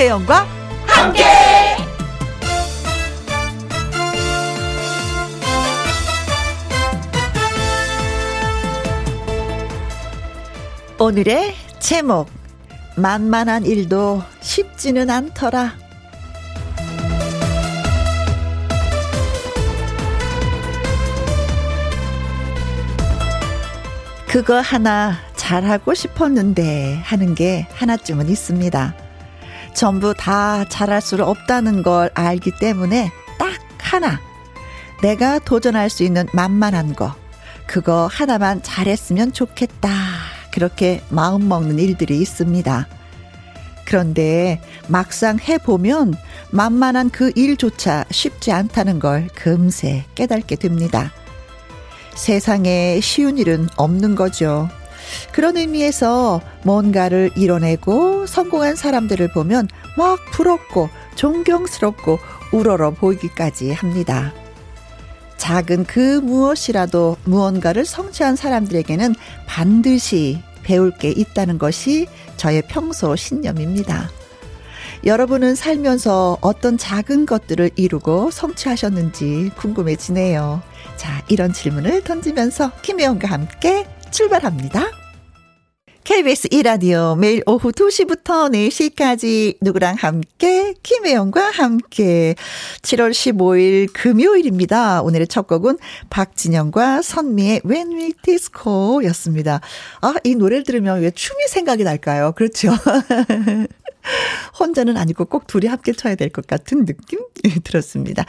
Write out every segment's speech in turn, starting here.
김혜영과 함께. 오늘의 제목 만만한 일도 쉽지는 않더라. 그거 하나 잘하고 싶었는데 하는 게 하나쯤은 있습니다. 전부 다 잘할 수 없다는 걸 알기 때문에 딱 하나. 내가 도전할 수 있는 만만한 거. 그거 하나만 잘했으면 좋겠다. 그렇게 마음 먹는 일들이 있습니다. 그런데 막상 해보면 만만한 그 일조차 쉽지 않다는 걸 금세 깨닫게 됩니다. 세상에 쉬운 일은 없는 거죠. 그런 의미에서 뭔가를 이뤄내고 성공한 사람들을 보면 막 부럽고 존경스럽고 우러러 보이기까지 합니다. 작은 그 무엇이라도 무언가를 성취한 사람들에게는 반드시 배울 게 있다는 것이 저의 평소 신념입니다. 여러분은 살면서 어떤 작은 것들을 이루고 성취하셨는지 궁금해지네요. 자, 이런 질문을 던지면서 김혜영과 함께 출발합니다. KBS 이라디오 매일 오후 2시부터 4시까지 누구랑 함께 김혜영과 함께 7월 15일 금요일입니다. 오늘의 첫 곡은 박진영과 선미의 When We Disco였습니다. 아, 이 노래를 들으면 왜 춤이 생각이 날까요? 그렇죠. 혼자는 아니고 꼭 둘이 함께 쳐야 될 것 같은 느낌 들었습니다.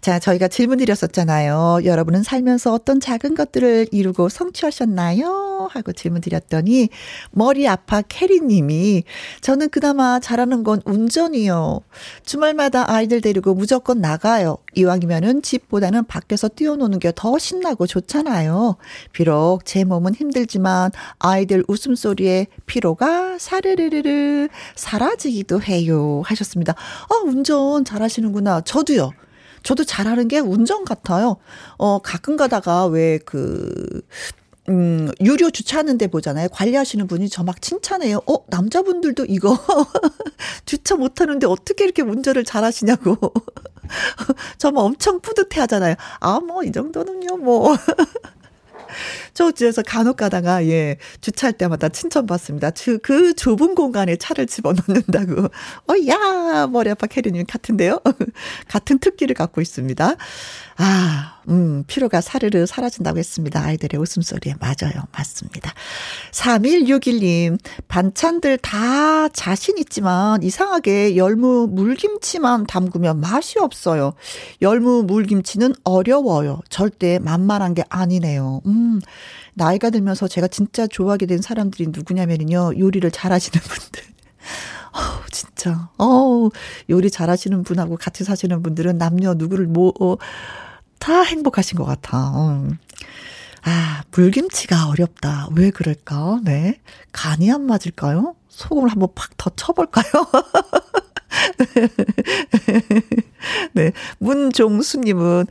자, 저희가 질문 드렸었잖아요. 여러분은 살면서 어떤 작은 것들을 이루고 성취하셨나요? 하고 질문 드렸더니 머리 아파 캐리 님이 저는 그나마 잘하는 건 운전이요. 주말마다 아이들 데리고 무조건 나가요. 이왕이면은 집보다는 밖에서 뛰어노는 게 더 신나고 좋잖아요. 비록 제 몸은 힘들지만 아이들 웃음소리에 피로가 사르르르르 사라 지기도 해요. 하셨습니다. 아, 운전 잘하시는구나. 저도요. 저도 잘하는 게 운전 같아요. 어, 가끔 가다가 왜 그, 음, 유료 주차하는 데 보잖아요. 관리하시는 분이 저 막 칭찬해요. 어, 남자분들도 이거 주차 못 하는데 어떻게 이렇게 운전을 잘 하시냐고. 저뭐 엄청 뿌듯해 하잖아요. 아, 뭐, 이 정도는요, 뭐. 저 집에서 간혹 가다가, 예, 주차할 때마다 칭찬받습니다. 그, 그 좁은 공간에 차를 집어넣는다고. 어, 야! 머리 아파 캐리님 같은데요? 같은 특기를 갖고 있습니다. 아, 음, 피로가 사르르 사라진다고 했습니다. 아이들의 웃음소리에. 맞아요. 맞습니다. 3161님, 반찬들 다 자신 있지만 이상하게 열무 물김치만 담그면 맛이 없어요. 열무 물김치는 어려워요. 절대 만만한 게 아니네요. 음, 나이가 들면서 제가 진짜 좋아하게 된 사람들이 누구냐면요. 요리를 잘하시는 분들. 어우, 진짜. 어우, 요리 잘하시는 분하고 같이 사시는 분들은 남녀 누구를 뭐, 어, 다 행복하신 것 같아. 음. 아, 물김치가 어렵다. 왜 그럴까? 네. 간이 안 맞을까요? 소금을 한번 팍 더 쳐볼까요? 네. 문종수님은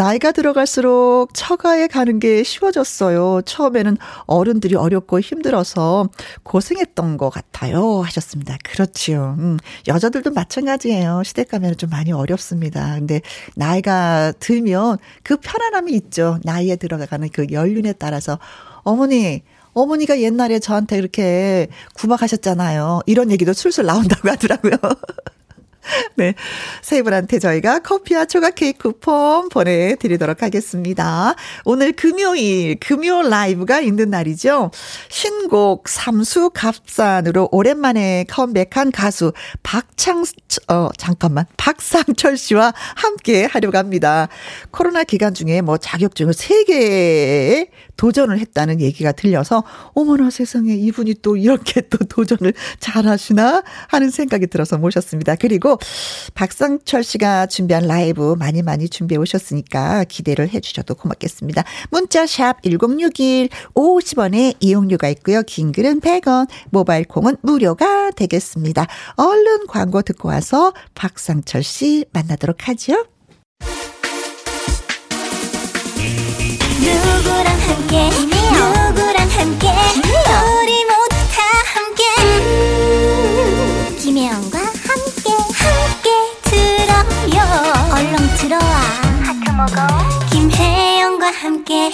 나이가 들어갈수록 처가에 가는 게 쉬워졌어요. 처음에는 어른들이 어렵고 힘들어서 고생했던 것 같아요. 하셨습니다. 그렇지요. 음, 여자들도 마찬가지예요. 시댁 가면 좀 많이 어렵습니다. 근데 나이가 들면 그 편안함이 있죠. 나이에 들어가는 그 연륜에 따라서 어머니, 어머니가 옛날에 저한테 이렇게 구박하셨잖아요. 이런 얘기도 술술 나온다고 하더라고요. 네. 세 분한테 저희가 커피와 초각 케이크 쿠폰 보내드리도록 하겠습니다. 오늘 금요일, 금요 라이브가 있는 날이죠. 신곡 삼수 갑산으로 오랜만에 컴백한 가수 박창, 어, 잠깐만. 박상철 씨와 함께 하려고 합니다. 코로나 기간 중에 뭐 자격증을 3개 도전을 했다는 얘기가 들려서 어머나 세상에 이분이 또 이렇게 또 도전을 잘 하시나 하는 생각이 들어서 모셨습니다. 그리고 박상철 씨가 준비한 라이브 많이 많이 준비해 오셨으니까 기대를 해 주셔도 고맙겠습니다. 문자 샵 1061 50원에 이용료가 있고요. 긴 글은 100원, 모바일 콩은 무료가 되겠습니다. 얼른 광고 듣고 와서 나서 박상철 씨 만나도록 하죠. 누구랑 함께? 누구랑 함께? 우리 모두 다 함께. 음, 김혜영과 함께. 함께 들어요. 얼렁 들어와. 하트 먹어. 김혜영과 함께.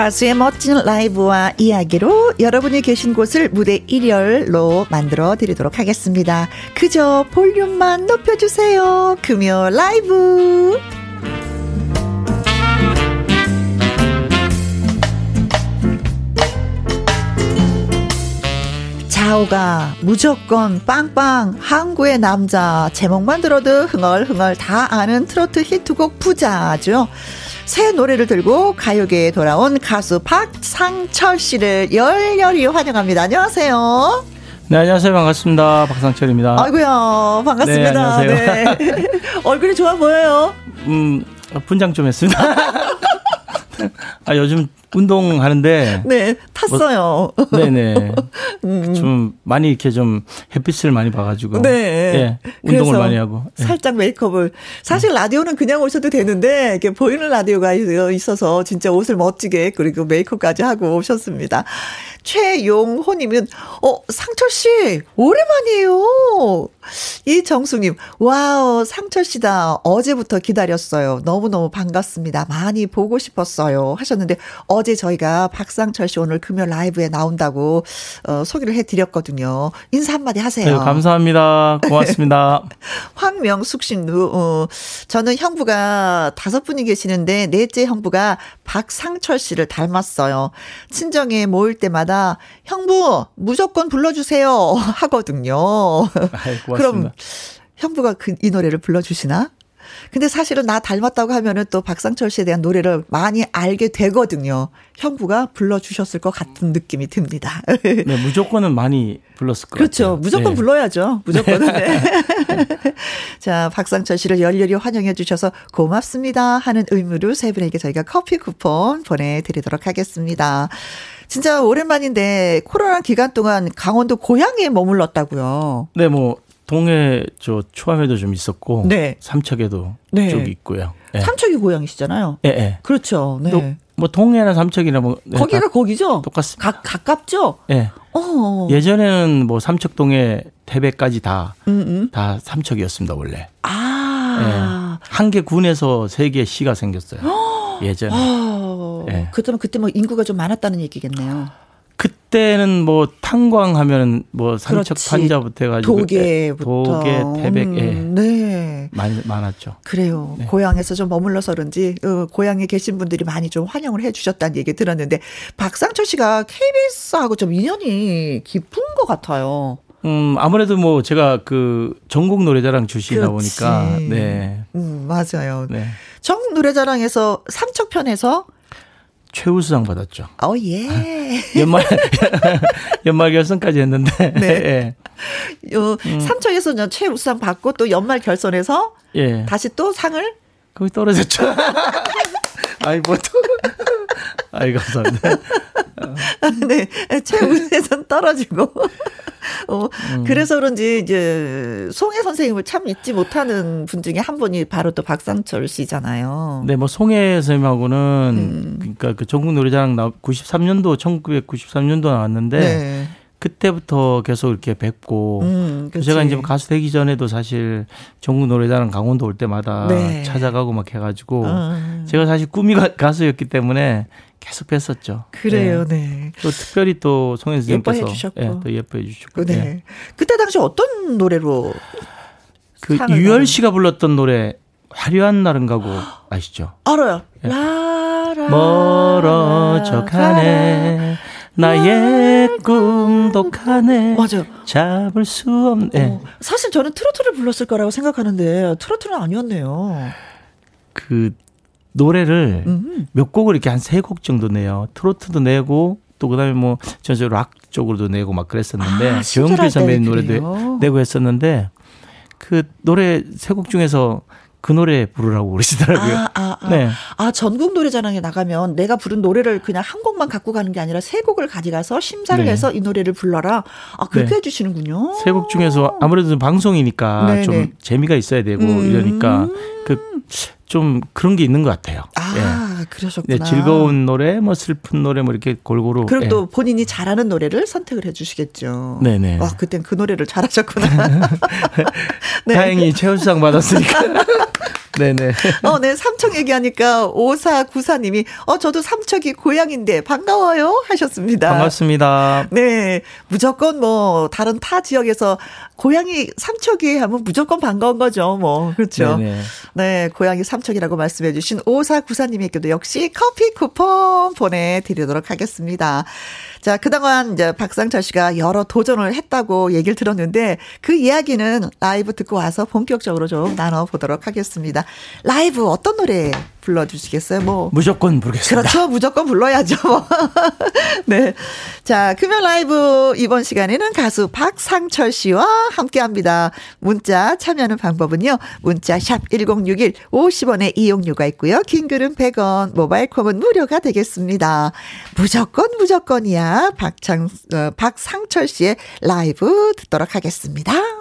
가수의 멋진 라이브와 이야기로 여러분이 계신 곳을 무대 1열로 만들어 드리도록 하겠습니다. 그저 볼륨만 높여주세요. 금요 라이브. 자오가 무조건 빵빵 항구의 남자 제목만 들어도 흥얼흥얼 다 아는 트로트 히트곡 부자죠. 새 노래를 들고 가요계에 돌아온 가수 박상철 씨를 열렬히 환영합니다. 안녕하세요. 네, 안녕하세요. 반갑습니다. 박상철입니다. 아이고야, 반갑습니다. 네, 안녕하세요. 네. 얼굴이 좋아 보여요. 음, 분장 좀 했습니다. 아, 요즘 운동하는데. 네, 탔어요. 뭐, 네네. 음. 좀 많이 이렇게 좀 햇빛을 많이 봐가지고. 네. 예, 운동을 많이 하고. 예. 살짝 메이크업을. 사실 라디오는 그냥 오셔도 되는데, 이렇게 보이는 라디오가 있어서 진짜 옷을 멋지게 그리고 메이크업까지 하고 오셨습니다. 최용호님은, 어, 상철씨, 오랜만이에요. 이정수님, wow, 상철씨다. 어제부터 기다렸어요. 너무너무 반갑습니다. 많이 보고 싶었어요. 하셨는데, 어제 저희가 박상철 씨 오늘 금요 라이브에 나온다고, 어, 소개를 해드렸거든요. 인사 한마디 하세요. 네, 감사합니다. 고맙습니다. 황명숙 씨, 어, 저는 형부가 다섯 분이 계시는데, 넷째 형부가 박상철 씨를 닮았어요. 친정에 모일 때마다 형부 무조건 불러주세요 하거든요. 아이, 그럼 형부가 그, 이 노래를 불러주시나? 근데 사실은 나 닮았다고 하면은 또 박상철 씨에 대한 노래를 많이 알게 되거든요. 형부가 불러주셨을 것 같은 느낌이 듭니다. 네, 무조건은 많이 불렀을 것 그렇죠. 같아요. 무조건 네. 불러야죠. 무조건은. 네. 자, 박상철 씨를 열렬히 환영해 주셔서 고맙습니다 하는 의무로 세 분에게 저희가 커피 쿠폰 보내드리도록 하겠습니다. 진짜 오랜만인데 코로나 기간 동안 강원도 고향에 머물렀다고요. 네, 뭐 동해 저 초암에도 좀 있었고 네. 삼척에도 네. 쭉 있고요. 네. 삼척이 고향이시잖아요. 예, 네, 그렇죠. 네. 뭐 동해나 삼척이나 뭐 네, 거기가 거기죠. 똑같습니다. 가, 가깝죠. 예. 어. 예전에는 뭐 삼척동에 태백까지 다다 음, 음. 삼척이었습니다 원래. 아. 예. 한개 군에서 세 개 시가 생겼어요. 예전에. 어. 예. 그때면 그때 뭐 인구가 좀 많았다는 얘기겠네요. 그때는 뭐 탄광 하면 뭐 삼척 판자부터 해가지고 도계부터 도계 태백 예. 음, 네 많이 많았죠. 그래요. 네. 고향에서 좀 머물러서 그런지 어, 고향에 계신 분들이 많이 좀 환영을 해주셨다는 얘기 들었는데 박상철 씨가 KBS하고 좀 인연이 깊은 것 같아요. 음, 아무래도 뭐 제가 그 전국 노래자랑 출신이다 보니까 네. 음, 맞아요. 네. 전국 노래자랑에서 삼척편에서 최우수상 받았죠. 어, 예. 연말, 연말 결선까지 했는데. 네. 예. 요, 음. 삼척에서 최우수상 받고 또 연말 결선에서. 예. 다시 또 상을. 거기 떨어졌죠. 아이, 뭐 또. 아이, 감사합니다. 네. 최우수에선 떨어지고. 어, 음. 그래서 그런지 이제 송혜 선생님을 참 잊지 못하는 분 중에 한 분이 바로 또 박상철 씨잖아요. 네, 뭐 송혜 선생님하고는 음. 그러니까 그 전국 노래자랑 나 93년도 1993년도 나왔는데 네. 그때부터 계속 이렇게 뵙고 음, 제가 이제 뭐 가수 되기 전에도 사실 전국 노래자랑 강원도 올 때마다 네. 찾아가고 막 해가지고 음. 제가 사실 꿈이 가수였기 때문에 계속 뵀었죠. 그래요, 네. 네. 또 특별히 또 송혜 선생님께서 예뻐해 주셨고, 네, 또 예뻐해 주셨고. 네. 네. 그때 당시 어떤 노래로 그 유열 씨가 불렀던 노래 화려한 날은 가고 아시죠? 알아요. 네. 라라 멀어져 가네. 나의 꿈도 가네. 맞아요. 잡을 수 없네. 어, 사실 저는 트로트를 불렀을 거라고 생각하는데 트로트는 아니었네요. 그 노래를 음. 몇 곡을 이렇게 한 세 곡 정도 내요. 트로트도 내고 또 그다음에 뭐 전적으로 락 쪽으로도 내고 막 그랬었는데 아, 정필 선배님 노래도 내고 했었는데 그 노래 세 곡 중에서 그 노래 부르라고 그러시더라고요. 아, 아, 아. 네. 아, 전국 노래자랑에 나가면 내가 부른 노래를 그냥 한 곡만 갖고 가는 게 아니라 세 곡을 가져가서 심사를 네. 해서 이 노래를 불러라. 아, 그렇게 네. 해주시는군요. 세 곡 중에서 아무래도 방송이니까 네네. 좀 네. 재미가 있어야 되고 음. 이러니까 그 좀 그런 게 있는 것 같아요. 아, 예. 그러셨구나. 네, 즐거운 노래, 뭐 슬픈 노래, 뭐 이렇게 골고루. 그럼 예. 또 본인이 잘하는 노래를 선택을 해주시겠죠. 네네. 와, 그땐 그 노래를 잘하셨구나. 네. 다행히 최우수상 받았으니까. 네네. 어, 네. 삼척 얘기하니까 오사구사님이 어, 저도 삼척이 고향인데 반가워요 하셨습니다. 반갑습니다. 네. 무조건 뭐 다른 타 지역에서 고향이 삼척이 하면 무조건 반가운 거죠. 뭐. 그렇죠. 네네. 네. 고향이 삼척이라고 말씀해 주신 오사구사님에게도 역시 커피 쿠폰 보내드리도록 하겠습니다. 자, 그동안 이제 박상철 씨가 여러 도전을 했다고 얘기를 들었는데 그 이야기는 라이브 듣고 와서 본격적으로 좀 나눠보도록 하겠습니다. 라이브 어떤 노래 불러주시겠어요? 뭐. 무조건 부르겠습니다. 그렇죠. 무조건 불러야죠. 네. 자, 금연 라이브 이번 시간에는 가수 박상철 씨와 함께 합니다. 문자 참여하는 방법은요. 문자 샵 1061 50원의 이용료가 있고요. 긴 글은 100원, 모바일 콩은 무료가 되겠습니다. 무조건 무조건이야. 박창, 어, 박상철 씨의 라이브 듣도록 하겠습니다.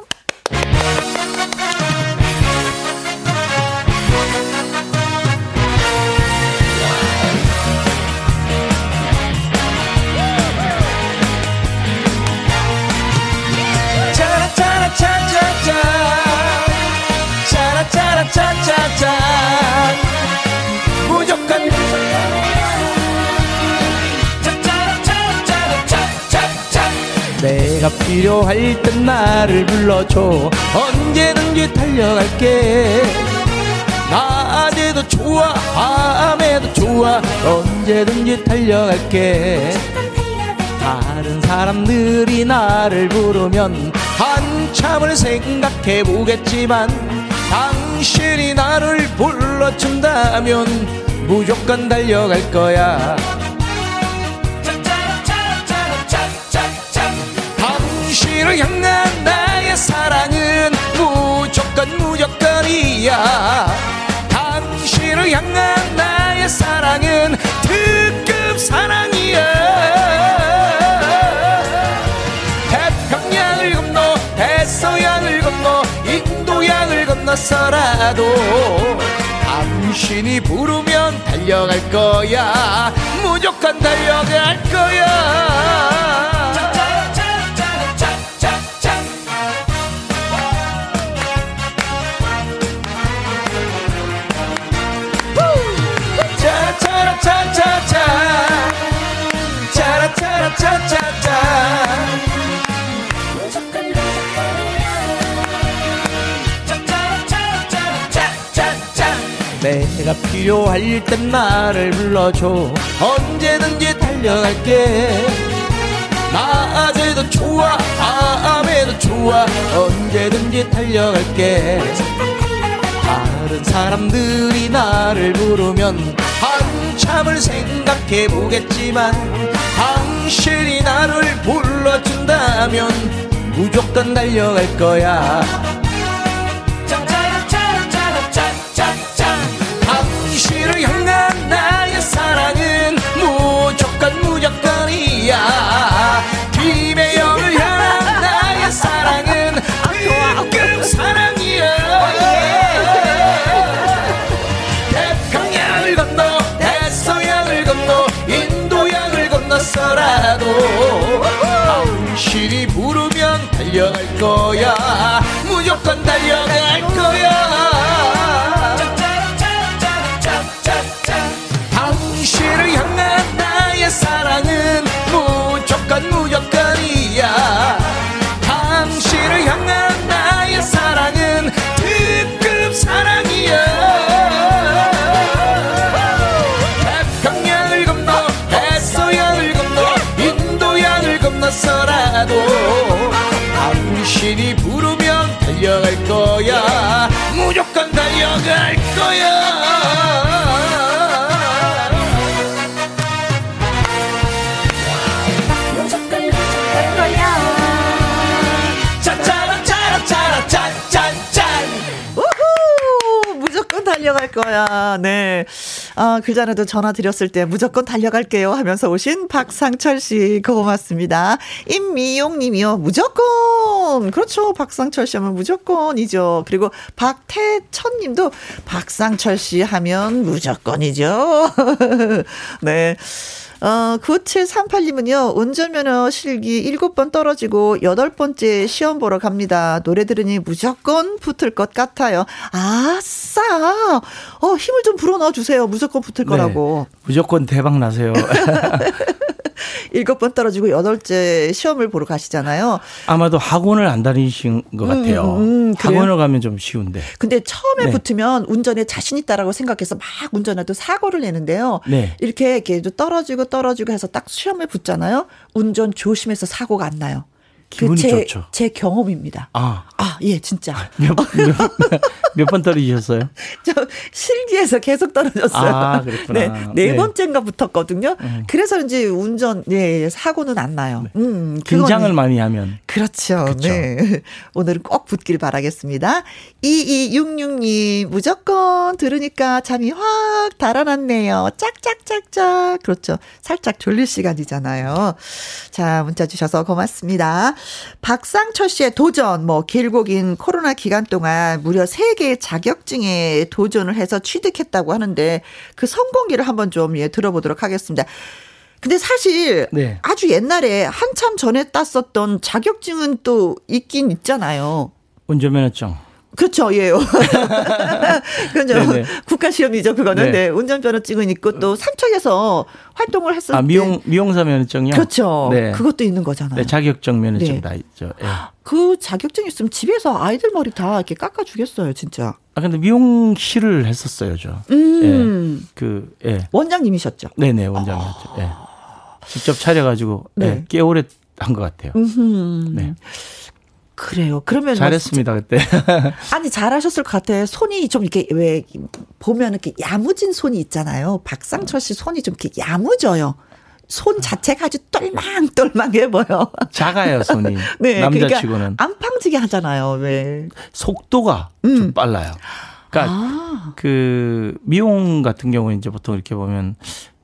내가 필요할 땐 나를 불러줘. 언제든지 달려갈게. 낮에도 좋아 밤에도 좋아. 언제든지 달려갈게. 다른 사람들이 나를 부르면 한참을 생각해 보겠지만 당신이 나를 불러준다면 무조건 달려갈 거야. 당신을 향한 나의 사랑은 무조건 무조건이야. 당신을 향한 나의 사랑은 특급 사랑이야 건너서라도 당신이 부르면 달려갈 거야. 무조건 달려갈 거야 내가 필요할 땐 나를 불러줘. 언제든지 달려갈게. 낮에도 좋아 밤에도 좋아. 언제든지 달려갈게. 다른 사람들이 나를 부르면 한참을 생각해 보겠지만 당신이 나를 불러준다면 무조건 달려갈 거야 거야. 무조건 달려갈 거야 달려갈 거야. 네. 아, 그 전에도 전화 드렸을 때 무조건 달려갈게요 하면서 오신 박상철 씨 고맙습니다. 임미용 님이요. 무조건. 그렇죠. 박상철 씨 하면 무조건이죠. 그리고 박태천 님도 박상철 씨 하면 무조건이죠. 네. 어, 9738님은요, 운전면허 실기 7번 떨어지고 8번째 시험 보러 갑니다. 노래 들으니 무조건 붙을 것 같아요. 아싸! 어, 힘을 좀 불어넣어 주세요. 무조건 붙을 네, 거라고. 무조건 대박 나세요. 일곱 번 떨어지고 여덟째 시험을 보러 가시잖아요. 아마도 학원을 안 다니신 것 음, 같아요. 음, 음, 학원을 가면 좀 쉬운데. 근데 처음에 네. 붙으면 운전에 자신 있다라고 생각해서 막 운전해도 사고를 내는데요. 네. 이렇게 이렇게 떨어지고 떨어지고 해서 딱 시험에 붙잖아요. 운전 조심해서 사고가 안 나요. 기분이 그 제, 좋죠. 제 경험입니다. 아, 아, 예, 진짜. 아, 몇, 몇, 몇 번 떨어지셨어요? 저 실기에서 계속 떨어졌어요. 아, 그랬구나. 네, 네, 네. 번째인가 붙었거든요. 음. 그래서 이제 운전, 네, 사고는 안 나요. 네. 음, 긴장을 많이 하면. 그렇죠. 그렇죠. 네. 오늘은 꼭 붙길 바라겠습니다. 2266님, 무조건 들으니까 잠이 확 달아났네요. 짝짝짝짝. 그렇죠. 살짝 졸릴 시간이잖아요. 자, 문자 주셔서 고맙습니다. 박상철 씨의 도전, 뭐, 길고 긴 코로나 기간 동안 무려 3개의 자격증에 도전을 해서 취득했다고 하는데 그 성공기를 한번 좀 예, 들어보도록 하겠습니다. 근데 사실 네. 아주 옛날에 한참 전에 땄었던 자격증은 또 있긴 있잖아요. 운전면허증. 그렇죠, 예. 그죠. 국가 시험이죠, 그거는. 네. 네. 운전면허증은 있고 또 삼척에서 활동을 했을 아, 미용 미용사 면허증요. 그렇죠. 네. 그것도 있는 거잖아요. 네, 자격증 면허증 네. 다 있죠. 예. 그 자격증 있으면 집에서 아이들 머리 다 이렇게 깎아 주겠어요, 진짜. 아 근데 미용실을 했었어요, 저. 음. 예. 그 예. 원장님이셨죠. 네, 네, 원장이었죠. 예. 직접 차려 가지고 네. 예. 꽤 오래 한 것 같아요. 음흠. 네. 그래요. 그러면 잘했습니다 그때. 아니 잘하셨을 것 같아. 손이 좀 이렇게 왜 보면 이렇게 야무진 손이 있잖아요. 박상철 씨 손이 좀 이렇게 야무져요. 손 자체가 아주 똘망똘망해 보여. 작아요 손이. 네, 남자치고는. 그러니까 안팡지게 하잖아요. 왜? 속도가 음. 좀 빨라요. 그러니까 아. 그 미용 같은 경우는 이제 보통 이렇게 보면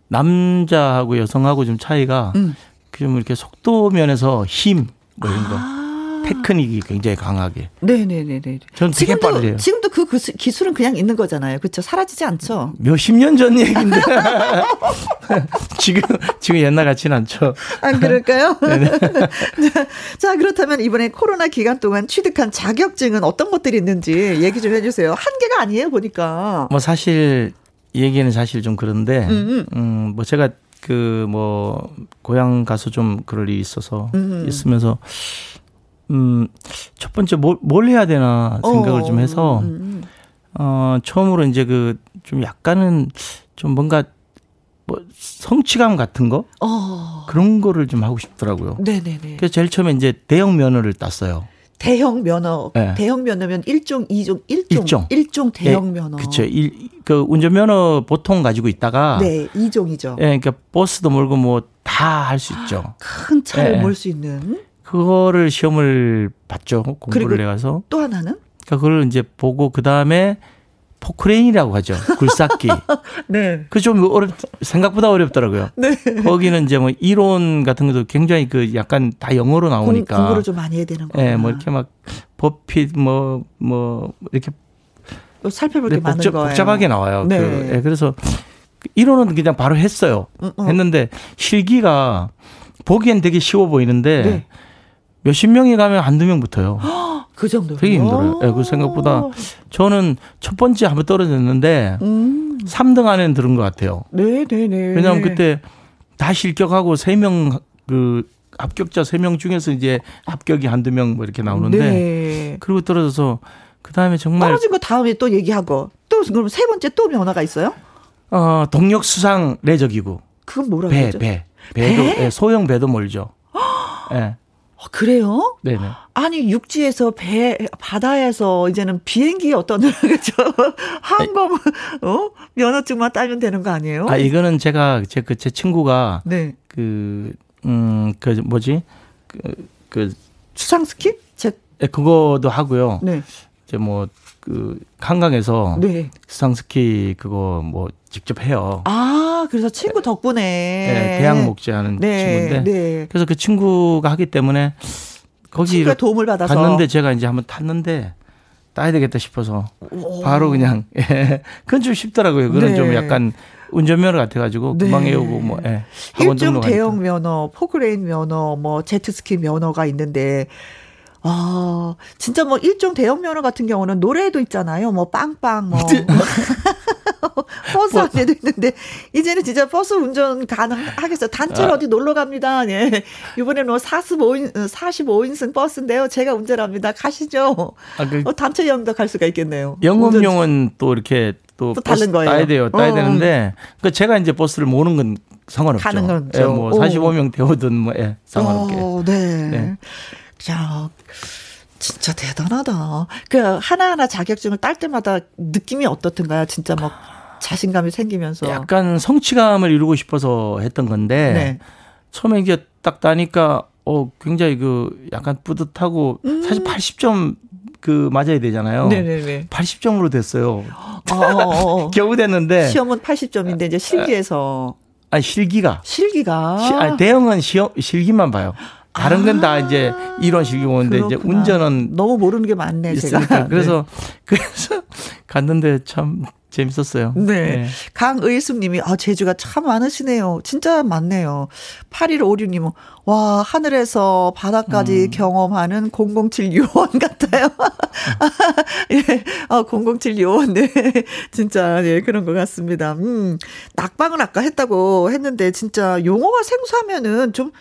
남자하고 여성하고 좀 차이가 음. 좀 이렇게 속도 면에서 힘 뭐 이런 거. 아. 테크닉이 굉장히 강하게. 네네네네. 저는 되게 지금도, 빠르요 지금도 그 기술은 그냥 있는 거잖아요. 그렇죠. 사라지지 않죠. 몇십 년 전 얘기인데. 지금, 지금 옛날 같지는 않죠. 안 그럴까요? 자, 자, 그렇다면 이번에 코로나 기간 동안 취득한 자격증은 어떤 것들이 있는지 얘기 좀 해주세요. 한 개가 아니에요, 보니까. 뭐 사실, 얘기는 사실 좀 그런데, 음, 음뭐 제가 그 뭐 고향 가서 좀 그럴 일이 있어서 음. 있으면서 음, 첫 번째 뭘, 뭘 해야 되나 생각을 어. 좀 해서, 음, 음. 어, 처음으로 이제 그, 좀 약간은 좀 뭔가, 뭐, 성취감 같은 거? 어. 그런 거를 좀 하고 싶더라고요. 네네네. 그래서 제일 처음에 이제 대형 면허를 땄어요. 대형 면허, 네. 대형 면허면 1종, 2종, 1종, 1종, 1종 대형 네, 면허. 그렇죠. 그 운전 면허 보통 가지고 있다가 네, 2종이죠. 예, 네, 그러니까 버스도 몰고 뭐 다 할 수 있죠. 큰 차를 네. 몰수 있는. 그거를 시험을 봤죠. 공부를 해가서. 또 하나는? 그러니까 그걸 이제 보고 그 다음에 포크레인이라고 하죠. 굴삭기. 네. 그 좀 어렵, 생각보다 어렵더라고요. 네. 거기는 이제 뭐 이론 같은 것도 굉장히 그 약간 다 영어로 나오니까. 공, 부를 좀 많이 해야 되는 거예요. 네, 뭐 이렇게 막 버핏 뭐, 뭐, 이렇게. 살펴볼 게 네, 많은 복잡, 거예요. 복잡하게 나와요. 네. 그, 네, 그래서 이론은 그냥 바로 했어요. 음, 음. 했는데 실기가 보기엔 되게 쉬워 보이는데 네. 몇십 명이 가면 한두 명 붙어요. 그 정도로. 되게 힘들어요. 네, 그 생각보다 저는 첫 번째 한번 떨어졌는데 음. 3등 안에는 들은 것 같아요. 네, 네, 네. 왜냐하면 그때 다 실격하고 3명 그 합격자 3명 중에서 이제 합격이 한두 명 뭐 이렇게 나오는데 네. 그리고 떨어져서 그 다음에 정말 떨어진 거 다음에 또 얘기하고 또 그럼 세 번째 또 변화가 있어요? 어 동력 수상 레저기구. 그건 뭐라고 배, 배, 배, 배도 배? 네, 소형 배도 몰죠. 예. 네. 아, 그래요? 네네. 아니 육지에서 배 바다에서 이제는 비행기 어떤 그죠 항공 어 면허증만 따면 되는 거 아니에요? 아 이거는 제가 제 그제 그, 친구가 네. 그 음, 그 뭐지? 그, 그 수상 스키? 제 네, 그거도 하고요. 네. 이제 뭐 그 한강에서 네. 수상 스키 그거 뭐 직접 해요. 아, 그래서 친구 덕분에. 네, 대학 목재하는 네, 친구인데. 네. 그래서 그 친구가 하기 때문에 거기 도움을 받아서 갔는데 제가 이제 한번 탔는데 따야 되겠다 싶어서 오. 바로 그냥 예. 그건 좀 쉽더라고요. 그건 네. 좀 약간 운전면허 같아가지고 금방 네. 외우고 뭐 예, 일종 대형 면허, 포크레인 면허, 뭐 제트스키 면허가 있는데 아, 진짜 뭐 일종 대형 면허 같은 경우는 노래도 있잖아요. 뭐 빵빵 뭐 버스 안에도 있는데 이제는 진짜 버스 운전 가능하겠어. 단체로 아. 어디 놀러 갑니다. 예. 이번에는 뭐 45인 45인승 버스인데요. 제가 운전합니다. 가시죠. 아, 그, 어, 단체 여행도 갈 수가 있겠네요. 영업용은 또 이렇게 또, 또 다른 거예요. 따야 돼요. 따야 어. 되는데 그 제가 이제 버스를 모는 건 상관없죠. 가는 거죠. 예, 뭐 45명 태우든 뭐 예, 상관없게. 어, 네. 네. 야, 진짜 대단하다. 그 하나하나 자격증을 딸 때마다 느낌이 어떻던가요? 진짜 막 자신감이 생기면서. 약간 성취감을 이루고 싶어서 했던 건데 네. 처음에 이게 딱 따니까 어 굉장히 그 약간 뿌듯하고 음. 사실 80점 그 맞아야 되잖아요. 네네네. 80점으로 됐어요. 어, 어, 어. 겨우 됐는데 시험은 80점인데 이제 실기에서 아 실기가 실기가 시, 아니, 대형은 시험 실기만 봐요. 다른 건다 아, 이제 이런 식이 오는데 이제 운전은 너무 모르는 게 많네 있으니까. 제가. 그래서 네. 그래서 갔는데 참 재밌었어요. 네. 네. 강의숙 님이 아 제주가 참 많으시네요. 진짜 많네요. 8156 님은 와 하늘에서 바다까지 음. 경험하는 007 요원 같아요. 예, 어, 007 요원 네, 진짜 예 그런 것 같습니다. 음 낙방을 아까 했다고 했는데 진짜 용어가 생소하면은 좀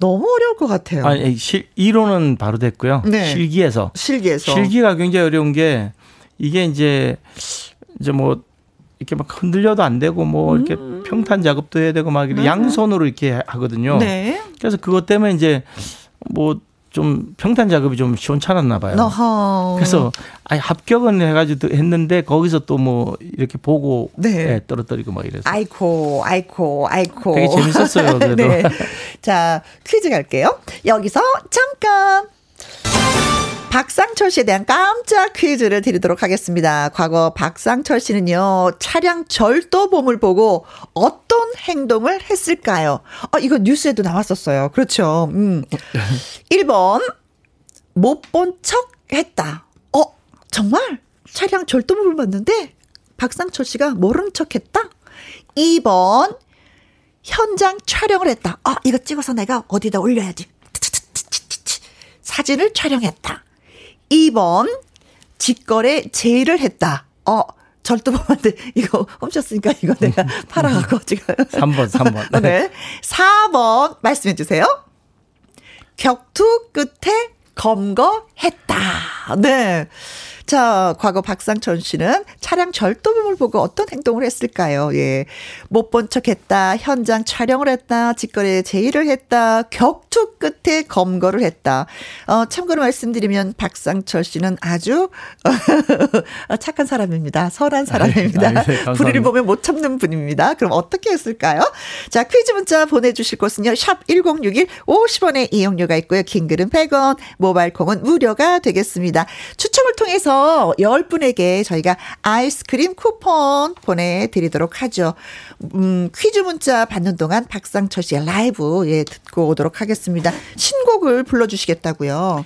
너무 어려울 것 같아요. 아니, 실, 이론은 바로 됐고요. 네. 실기에서. 실기에서. 실기가 굉장히 어려운 게 이게 이제 이제 뭐 이렇게 막 흔들려도 안 되고 뭐 이렇게 음. 평탄 작업도 해야 되고 막 음. 양손으로 이렇게 하거든요. 네. 그래서 그것 때문에 이제 뭐 좀 평탄 작업이 좀 시원찮았나 봐요. 어허. 그래서 아니 합격은 해가지고 했는데 거기서 또 뭐 이렇게 보고 네. 네, 떨어뜨리고 막 이래서. 아이코, 아이코, 아이코. 되게 재밌었어요. 그래도. 네. 자 퀴즈 갈게요. 여기서 잠깐. 박상철 씨에 대한 깜짝 퀴즈를 드리도록 하겠습니다. 과거 박상철 씨는요, 차량 절도범을 보고 어떤 행동을 했을까요? 아, 이거 뉴스에도 나왔었어요. 그렇죠. 음. 1번, 못 본 척 했다. 어, 정말? 차량 절도범을 봤는데 박상철 씨가 모른 척 했다? 2번, 현장 촬영을 했다. 아, 이거 찍어서 내가 어디다 올려야지. 사진을 촬영했다. 2번 직거래 제의를 했다. 어, 절도범한테 이거 훔쳤으니까 이거 내가 팔아갖고 지금. 3번, 3번. 네. 4번 말씀해 주세요. 격투 끝에 검거했다. 네. 자, 과거 박상천 씨는 차량 절도범을 보고 어떤 행동을 했을까요? 예. 못 본 척 했다, 현장 촬영을 했다, 직거래 제의를 했다, 격투 끝에 검거를 했다. 어, 참고로 말씀드리면 박상철 씨는 아주 착한 사람입니다. 선한 사람입니다. 아, 불의를 보면 못 참는 분입니다. 그럼 어떻게 했을까요? 자, 퀴즈 문자 보내주실 곳은요. 샵 1061, 50원의 이용료가 있고요. 킹글은 100원, 모바일 콩은 무료가 되겠습니다. 추첨을 통해서 10분에게 저희가 아이스크림 쿠폰 보내드리도록 하죠. 음, 퀴즈 문자 받는 동안 박상철 씨의 라이브, 예, 듣고 오도록 하겠습니다. 신곡을 불러주시겠다고요.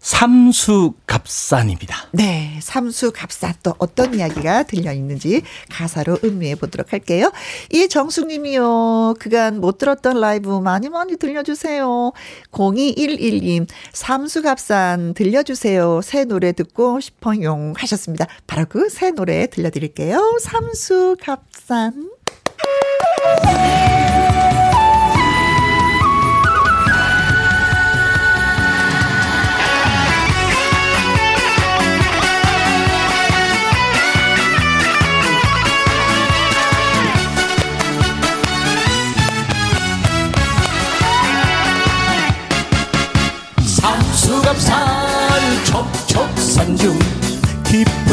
삼수갑산입니다. 네, 삼수갑산 또 어떤 이야기가 들려 있는지 가사로 음미해 보도록 할게요. 이 정숙님이요, 그간 못 들었던 라이브 많이 많이 들려주세요. 0211님, 삼수갑산 들려주세요. 새 노래 듣고 싶어용 하셨습니다. 바로 그 새 노래 들려드릴게요. 삼수갑산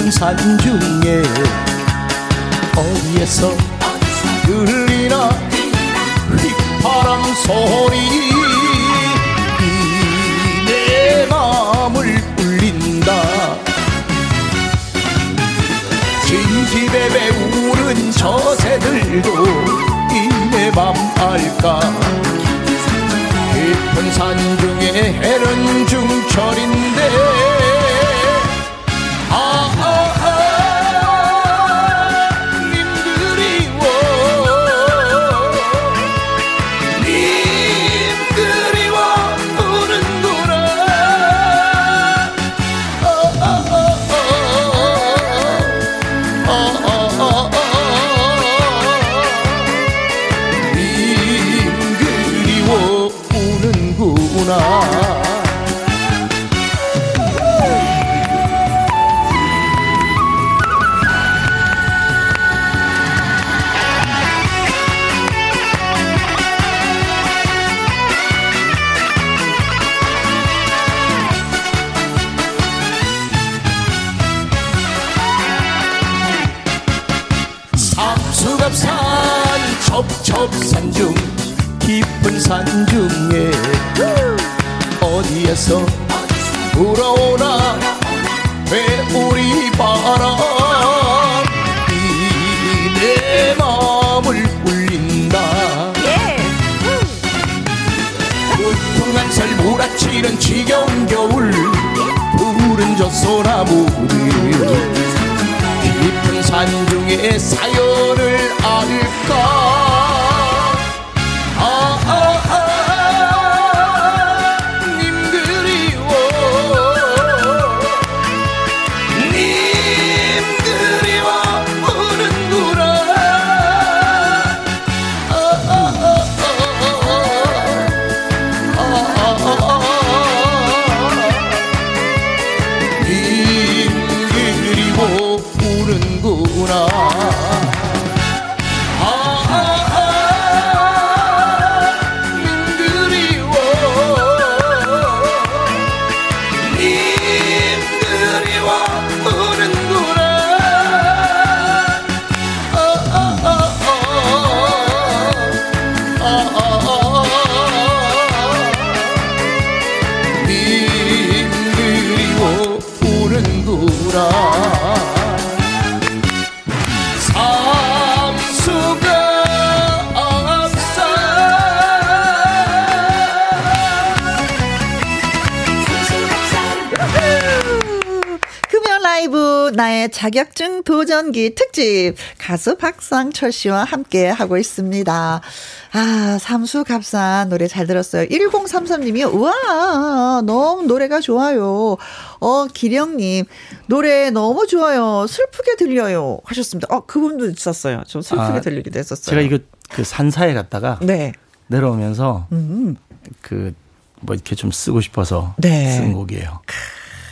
깊은 산 중에 어디에서 들리나? 휘파람 소리. 이내 마음을 울린다. 진지배배 우는 저새들도 이내 맘 알까? 깊은 산 중에 해는 중철인데 어디에서 불어오나 왜 우리 바람 이내 마음을 울린다. 우퉁한살 몰아치는 지겨운 겨울 푸른 저 소나무들. 깊은 산중의 사연을 알까 도전기 특집 가수 박상철 씨와 함께 하고 있습니다. 아, 삼수 값산 노래 잘 들었어요. 1033님이 우와, 너무 노래가 좋아요. 어, 기령님, 노래 너무 좋아요. 슬프게 들려요. 하셨습니다. 어, 그분도 있었어요. 좀 슬프게 아, 들리기도 했었어요. 제가 이거 그 산사에 갔다가 네. 내려오면서 음. 그뭐 이렇게 좀 쓰고 싶어서 네. 쓴 곡이에요.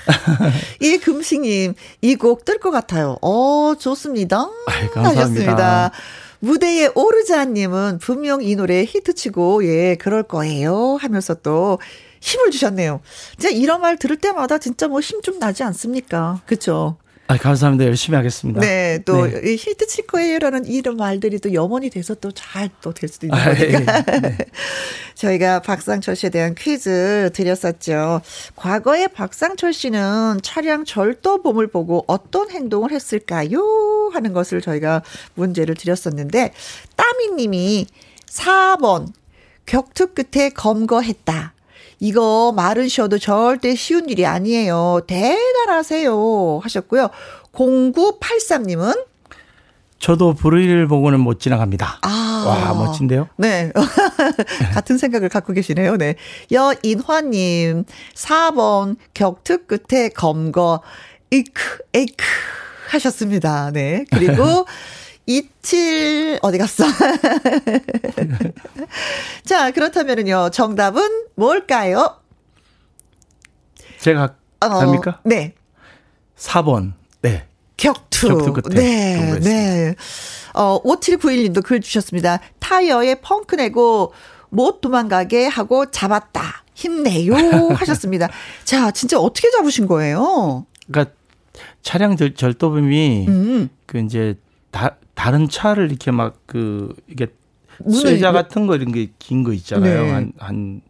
이 금식님, 이 곡 뜰 것 같아요. 어, 좋습니다. 아이, 감사합니다. 하셨습니다. 무대에 오르자님은 분명 이 노래 히트치고, 예, 그럴 거예요. 하면서 또 힘을 주셨네요. 진짜 이런 말 들을 때마다 진짜 뭐 힘 좀 나지 않습니까? 그쵸? 아, 감사합니다. 열심히 하겠습니다. 네, 또 네. 히트 칠 거예요라는 이런 말들이 또 염원이 돼서 또 잘 또 될 수도 있는 아, 거니까. 네. 네. 저희가 박상철 씨에 대한 퀴즈 드렸었죠. 과거에 박상철 씨는 차량 절도범을 보고 어떤 행동을 했을까요? 하는 것을 저희가 문제를 드렸었는데 따미님이 4번 격투 끝에 검거했다. 이거 말은 쉬어도 절대 쉬운 일이 아니에요. 대단하세요. 하셨고요. 0983님은 저도 불의를 보고는 못 지나갑니다. 아. 와, 멋진데요? 네. 같은 생각을 갖고 계시네요. 네. 여인화님, 4번 격투 끝에 검거, 이크, 에이크 하셨습니다. 네. 그리고 27 어디 갔어? 자, 그렇다면은요. 정답은 뭘까요? 제가 합니까? 어, 네. 4번. 네. 격투. 격투 끝에 네. 네. 어, 5791님도 글 주셨습니다. 타이어에 펑크 내고 못 도망가게 하고 잡았다. 힘내요. 하셨습니다. 자, 진짜 어떻게 잡으신 거예요? 그러니까 차량 절, 절도범이 음. 그 이제 다, 다른 차를 이렇게 막 그 이게 쇠자 같은 거 이런 게 긴 거 있잖아요. 네. 한, 한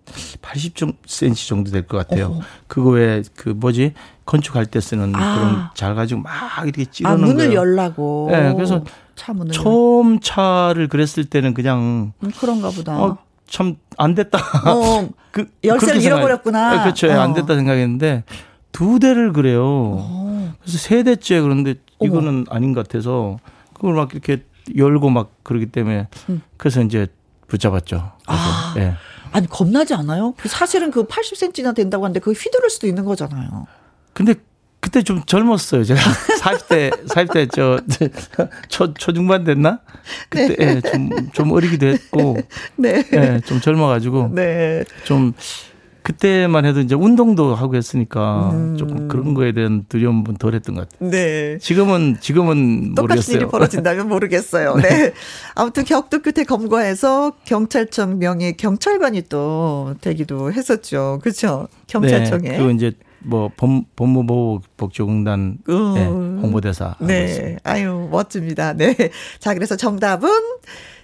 80cm 정도 될 것 같아요. 어. 그거 왜 그 뭐지? 건축할 때 쓰는 아. 그런 잘 가지고 막 이렇게 찌르는 아, 문을 거예요. 열라고. 네, 그래서 차 문을 처음 차를 그랬을 때는 그냥 음, 그런가 보다. 어, 참 안 됐다. 어, 그 열쇠를 잃어버렸구나. 네, 그렇죠. 어. 안 됐다 생각했는데 두 대를 그래요. 어. 그래서 세 대째 그런데 이거는 어머. 아닌 것 같아서 그걸 막 이렇게 열고 막 그러기 때문에 음. 그래서 이제 붙잡았죠. 그래서, 아, 예. 아니 겁나지 않아요? 그 사실은 그 80cm나 된다고 하는데 그 휘두를 수도 있는 거잖아요. 근데 그때 좀 젊었어요. 제가 40대 40대 저 초, 초중반 됐나? 그때 네. 예, 좀, 좀 어리기도 했고 네. 예, 좀 젊어가지고 네. 좀 그때만 해도 이제 운동도 하고 했으니까 음. 조금 그런 거에 대한 두려움은 덜했던 것 같아요. 네. 지금은 지금은 똑같은 모르겠어요. 일이 벌어진다면 모르겠어요. 네. 네. 아무튼 격투 끝에 검거해서 경찰청 명예 경찰관이 또 되기도 했었죠. 그렇죠. 경찰청에. 네. 그리고 이제 뭐 법, 법무보호복지공단 네, 홍보대사. 네. 아유 멋집니다. 네. 자 그래서 정답은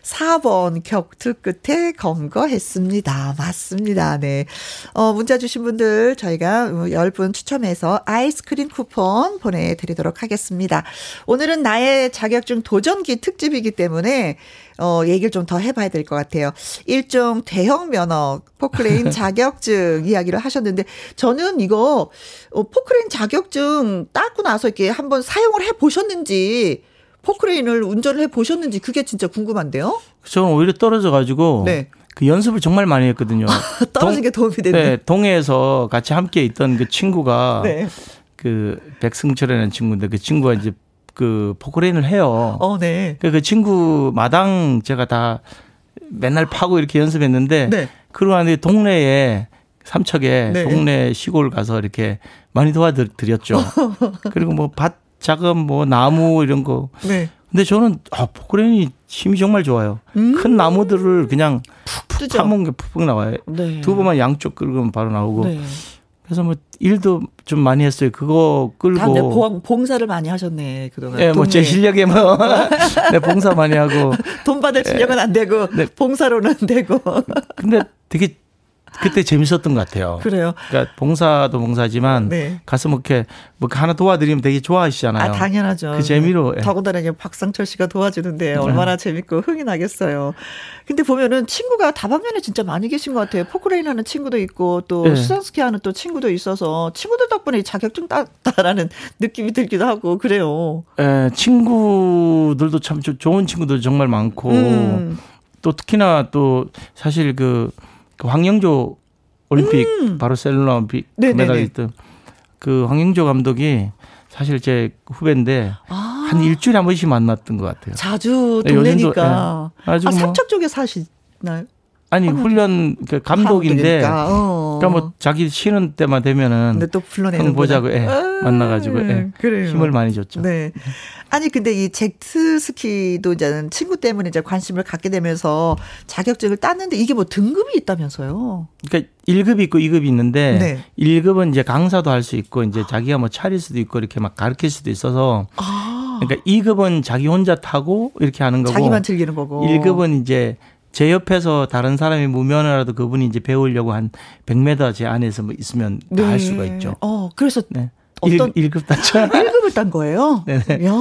4번 격투 끝에 검거했습니다. 맞습니다. 네. 어, 문자 주신 분들 저희가 10분 추첨해서 아이스크림 쿠폰 보내드리도록 하겠습니다. 오늘은 나의 자격증 도전기 특집이기 때문에 어, 얘기를 좀 더 해봐야 될 것 같아요. 일종 대형 면허 포크레인 자격증 이야기를 하셨는데 저는 이거 어, 포크레인 자격증 따고 나서 이렇게 한번 사용을 해 보셨는지 포크레인을 운전을 해 보셨는지 그게 진짜 궁금한데요. 저는 오히려 떨어져 가지고 네. 그 연습을 정말 많이 했거든요. 떨어진 게 도움이 되네. 네, 동해에서 같이 함께 있던 그 친구가 네. 그 백승철이라는 친구인데 그 친구가 이제 그 포크레인을 해요. 어, 네. 그, 그 친구 마당 제가 다 맨날 파고 이렇게 연습했는데 네. 그러고 나니 동네에 삼척에 네. 동네 시골 가서 이렇게 많이 도와드렸죠. 그리고 뭐 밭 작은 뭐 나무 이런 거. 네. 근데 저는 아 포크레인이 힘이 정말 좋아요. 음. 큰 나무들을 그냥 푹 파먹은 게 푹푹 나와요. 네. 두 번만 양쪽 긁으면 바로 나오고. 네. 그래서 뭐 일도 좀 많이 했어요. 그거 끌고. 봉, 봉사를 많이 하셨네 그동안. 예, 뭐제 실력에 뭐 네, 봉사 많이 하고. 돈 받을 실력은 안 되고 네. 봉사로는 되고. 근데 되게 그때 재밌었던 것 같아요. 그래요. 그러니까 봉사도 봉사지만 네. 가서 뭐 이렇게 뭐 하나 도와드리면 되게 좋아하시잖아요. 아, 당연하죠. 그 재미로. 네. 더군다나 이제 박상철 씨가 도와주는데 네. 얼마나 재밌고 흥이 나겠어요. 근데 보면은 친구가 다방면에 진짜 많이 계신 것 같아요. 포크레인 하는 친구도 있고 또 네. 수상스키 하는 또 친구도 있어서 친구들 덕분에 자격증 땄다라는 느낌이 들기도 하고 그래요. 예, 친구들도 참 좋은 친구들 정말 많고 음. 또 특히나 또 사실 그 그 황영조 올림픽 음. 바르셀로나 올림픽 금메달리스트 그 황영조 감독이 사실 제 후배인데 아. 한 일주일에 한 번씩 만났던 것 같아요. 자주 네, 동네니까. 네, 아주 아, 뭐 삼척 쪽에 사시나요? 아니 훈련 그 감독인데 어. 그러니까 뭐 자기 쉬는 때만 되면은 근데 또 불러내는 보자고 예, 아, 만나가지고 예, 그래요. 힘을 많이 줬죠. 네. 아니 근데 이 젝트 스키도 이제는 친구 때문에 이제 관심을 갖게 되면서 자격증을 땄는데 이게 뭐 등급이 있다면서요? 그러니까 1급이 있고 2급이 있는데 네. 1급은 이제 강사도 할 수 있고 이제 자기가 뭐 차릴 수도 있고 이렇게 막 가르칠 수도 있어서 아. 그러니까 2급은 자기 혼자 타고 이렇게 하는 거고 자기만 즐기는 거고 1급은 이제 제 옆에서 다른 사람이 무면허라도 그분이 이제 배우려고 한 100m 제 안에서 뭐 있으면 네. 다할 수가 있죠. 어, 그래서 네. 어떤 1, 급 땄죠. 1급을 딴 거예요? 네. 야.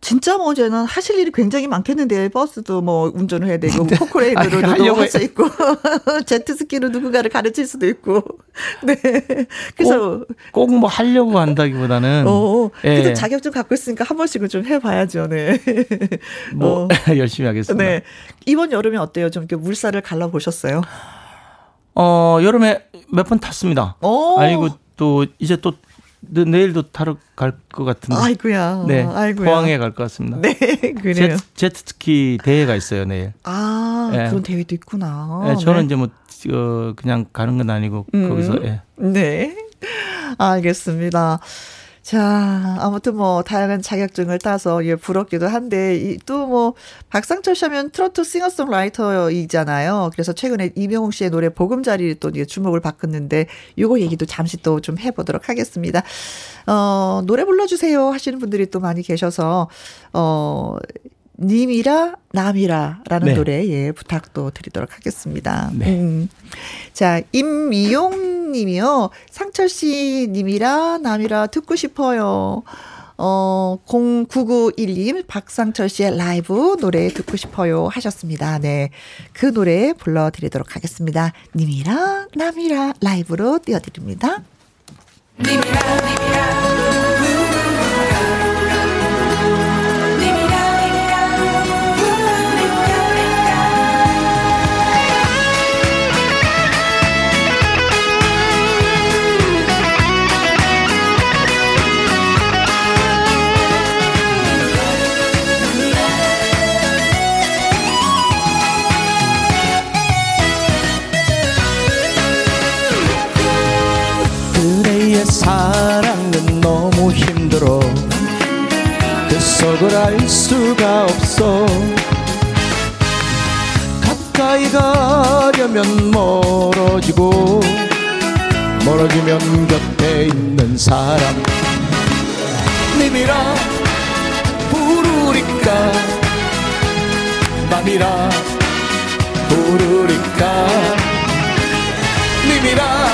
진짜 뭐 저는 하실 일이 굉장히 많겠는데 버스도 뭐 운전을 해야 되고 네. 포크레인으로도 할수 있고 제트스키로 누군가를 가르칠 수도 있고. 네. 그래서 꼭 뭐 하려고 한다기보다는 어 그래도 예. 자격증 갖고 있으니까 한 번씩은 좀 해봐야죠. 네뭐 어. 열심히 하겠습니다. 네. 이번 여름에 어때요? 좀 이렇게 물살을 갈라 보셨어요? 어 여름에 몇 번 탔습니다. 오. 아니고 또 이제 또 내일도 타러 갈 것 같은데. 아이고야. 네. 아이고야. 포항에 갈 것 같습니다. 네, 그래요. 제트, 스키 대회가 있어요, 내일. 아, 네. 그런 대회도 있구나. 네, 저는 네. 이제 뭐, 어, 그냥 가는 건 아니고, 음. 거기서, 예. 네. 알겠습니다. 자, 아무튼 뭐, 다양한 자격증을 따서, 예, 부럽기도 한데, 또 뭐, 박상철 씨 하면 트로트 싱어송라이터이잖아요. 그래서 최근에 이명웅 씨의 노래 보금자리 또 주목을 바꿨는데, 요거 얘기도 잠시 또 좀 해보도록 하겠습니다. 어, 노래 불러주세요 하시는 분들이 또 많이 계셔서, 어, 님이라 남이라라는 네. 노래 예 부탁도 드리도록 하겠습니다. 네. 음. 자 임미용 님이요. 상철 씨 님이라 남이라 듣고 싶어요. 어 0991님 박상철 씨의 라이브 노래 듣고 싶어요 하셨습니다. 네. 그 노래 불러 드리도록 하겠습니다. 님이라 남이라 라이브로 띄워 드립니다. 님이라 님이라 그 속을 알 수가 없어. 가까이 가려면 멀어지고 멀어지면 곁에 있는 사람. 님이라 부르니까? 남이라 부르니까? 님이라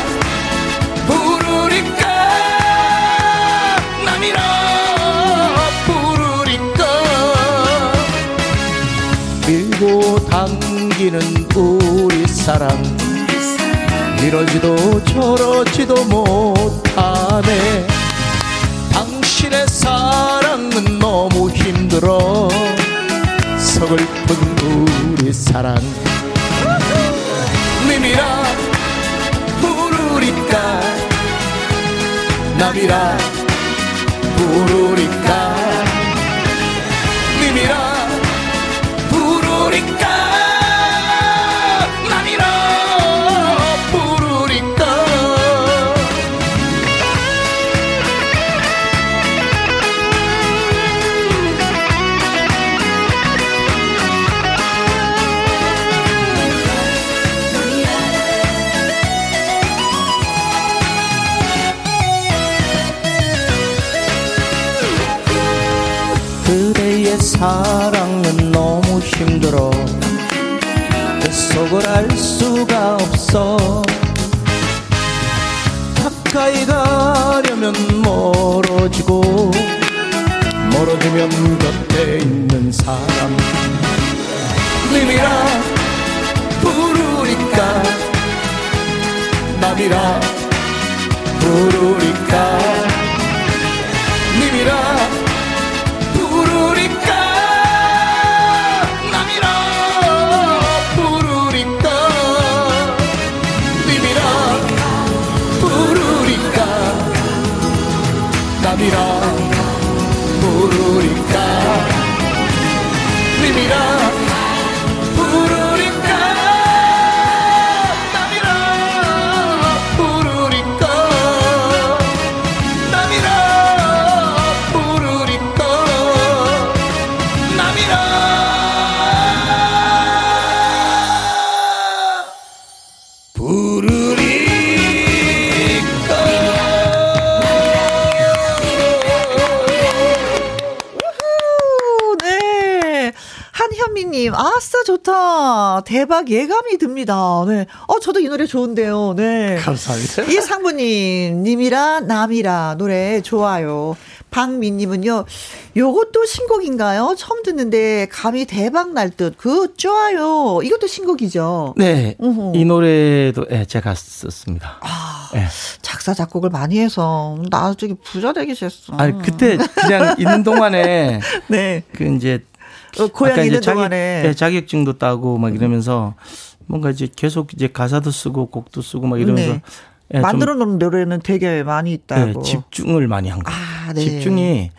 당기는 우리 사랑. 이러지도 저러지도 못하네. 당신의 사랑은 너무 힘들어. 서글픈 우리 사랑. 님이라 부르니까. 남이라 부르니까 사랑은 너무 힘들어. 그 속을 알 수가 없어. 가까이 가려면 멀어지고 멀어지면 곁에 있는 사람. 님이라 부르니까 남이라 부르니까 부르 한현미님, 아싸, 좋다. 대박 예감이 듭니다. 네. 어, 저도 이 노래 좋은데요. 네. 감사합니다. 이상부님, 님이라, 남이라, 노래 좋아요. 박민님은요, 요것도 신곡인가요? 처음 듣는데, 감이 대박 날 듯. 그, 좋아요. 이것도 신곡이죠. 네, 우후. 이 노래도 예, 제가 썼습니다. 아, 예. 작사, 작곡을 많이 해서, 나중에 부자 되기 싫어. 아니 그때 그냥 있는 동안에 네. 그 이제 어, 고향 아까 이제 있는 자격, 동안에. 예, 자격증도 따고 막 이러면서 뭔가 이제 계속 이제 가사도 쓰고 곡도 쓰고 막 이러면서 네. 예, 좀, 만들어 놓은 노래는 되게 많이 예, 있다고. 집중을 많이 한 거예요. 아, 네. 집중이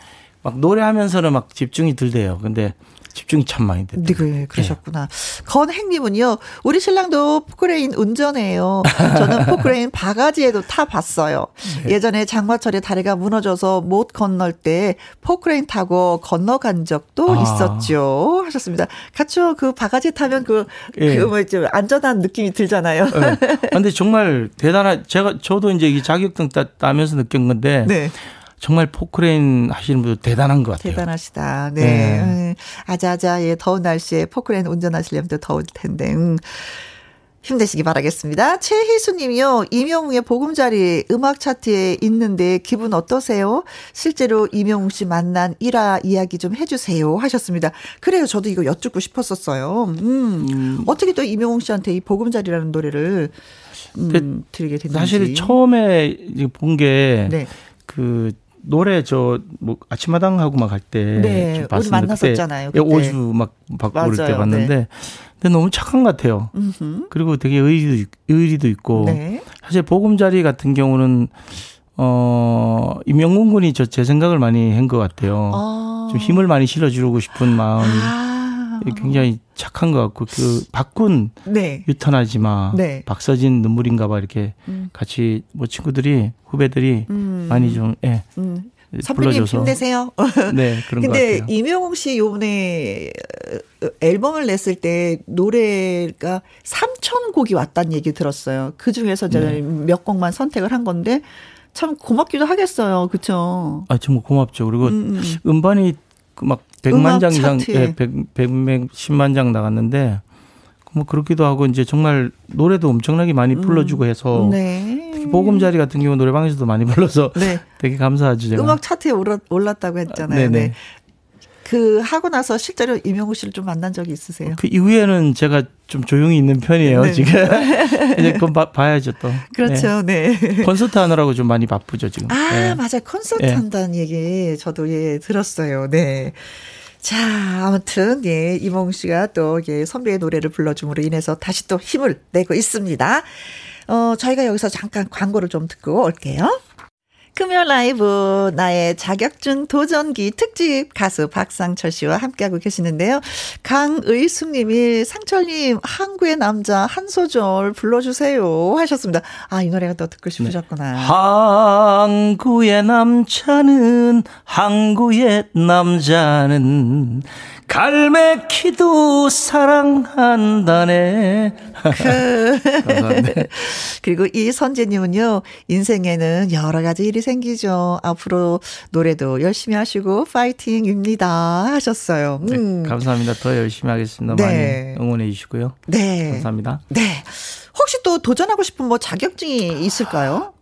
막 노래하면서는 막 집중이 들대요. 근데 집중이 참 많이 됐대요. 네, 그, 그러셨구나. 건행님은요, 우리 신랑도 포크레인 운전해요. 저는 포크레인 바가지에도 타봤어요. 네. 예전에 장마철에 다리가 무너져서 못 건널 때 포크레인 타고 건너간 적도 아. 있었죠. 하셨습니다. 같죠. 그 바가지 타면 그, 예. 그, 뭐, 좀 안전한 느낌이 들잖아요. 예. 근데 정말 대단한 제가 저도 이제 이 자격증 따, 따면서 느낀 건데 네. 정말 포크레인 하시는 분들 대단한 것 같아요. 대단하시다. 네. 네. 음, 아자아자, 예, 더운 날씨에 포크레인 운전하시려면 또 더울 텐데, 음. 힘내시기 바라겠습니다. 최희수 님이요. 임영웅의 보금자리 음악 차트에 있는데 기분 어떠세요? 실제로 이명웅 씨 만난 일화 이야기 좀 해주세요. 하셨습니다. 그래요. 저도 이거 여쭙고 싶었었어요. 음. 어떻게 또 이명웅 씨한테 이 보금자리라는 노래를 음, 드리게 됐는지. 사실 처음에 본게 네. 그 노래 저 뭐 아침마당 하고 막 할때 네, 봤는데 만났었잖아요, 그때 그때. 오주 막 그럴 때 봤는데 근데 너무 착한 것 같아요. 음흠. 그리고 되게 의리도 있- 의리도 있고 네. 사실 보금자리 같은 경우는 어 임영웅 군이 저 제 생각을 많이 한 것 같아요. 아. 좀 힘을 많이 실어주고 싶은 마음이 아. 굉장히 착한 것 같고 그 박군 네. 유턴하지 마 네. 박서진 눈물인가 봐 이렇게 음. 같이 뭐 친구들이 후배들이 음. 많이 좀 예. 음. 선배님 힘내세요. 네 그런 것 근데 같아요. 이명웅 씨 요번에 어, 앨범을 냈을 때 노래가 3천 곡이 왔다는 얘기 들었어요. 그 중에서 제가 네. 몇 곡만 선택을 한 건데 참 고맙기도 하겠어요. 그렇죠? 아 정말 고맙죠. 그리고 음, 음. 음반이 막 100만 장 이상, 예, 100, 110만 장 나갔는데 뭐 그렇기도 하고 이제 정말 노래도 엄청나게 많이 음. 불러주고 해서 네. 특히 보금자리 같은 경우 노래방에서도 많이 불러서 네. 되게 감사하죠. 제가. 음악 차트에 올랐다고 했잖아요. 네네. 네. 그 하고 나서 실제로 이명우 씨를 좀 만난 적이 있으세요? 그 이후에는 제가 좀 조용히 있는 편이에요 네. 지금 이제 그건 봐, 봐야죠 또. 그렇죠, 네. 네. 콘서트 하느라고 좀 많이 바쁘죠 지금. 아 네. 맞아 콘서트 네. 한다는 얘기 저도 예 들었어요. 네. 자, 아무튼, 예, 이몽 씨가 또, 예, 선배의 노래를 불러줌으로 인해서 다시 또 힘을 내고 있습니다. 어, 저희가 여기서 잠깐 광고를 좀 듣고 올게요. 금요 라이브 나의 자격증 도전기 특집 가수 박상철 씨와 함께하고 계시는데요. 강의숙 님이 상철님 항구의 남자 한 소절 불러주세요 하셨습니다. 아 이 노래가 또 듣고 싶으셨구나. 네. 항구의 남자는 항구의 남자는 갈매기도 사랑한다네. 그리고 이 선재님은요, 인생에는 여러 가지 일이 생기죠. 앞으로 노래도 열심히 하시고, 파이팅입니다. 하셨어요. 네, 음. 네, 감사합니다. 더 열심히 하겠습니다. 네. 많이 응원해 주시고요. 네. 감사합니다. 네. 혹시 또 도전하고 싶은 뭐 자격증이 있을까요?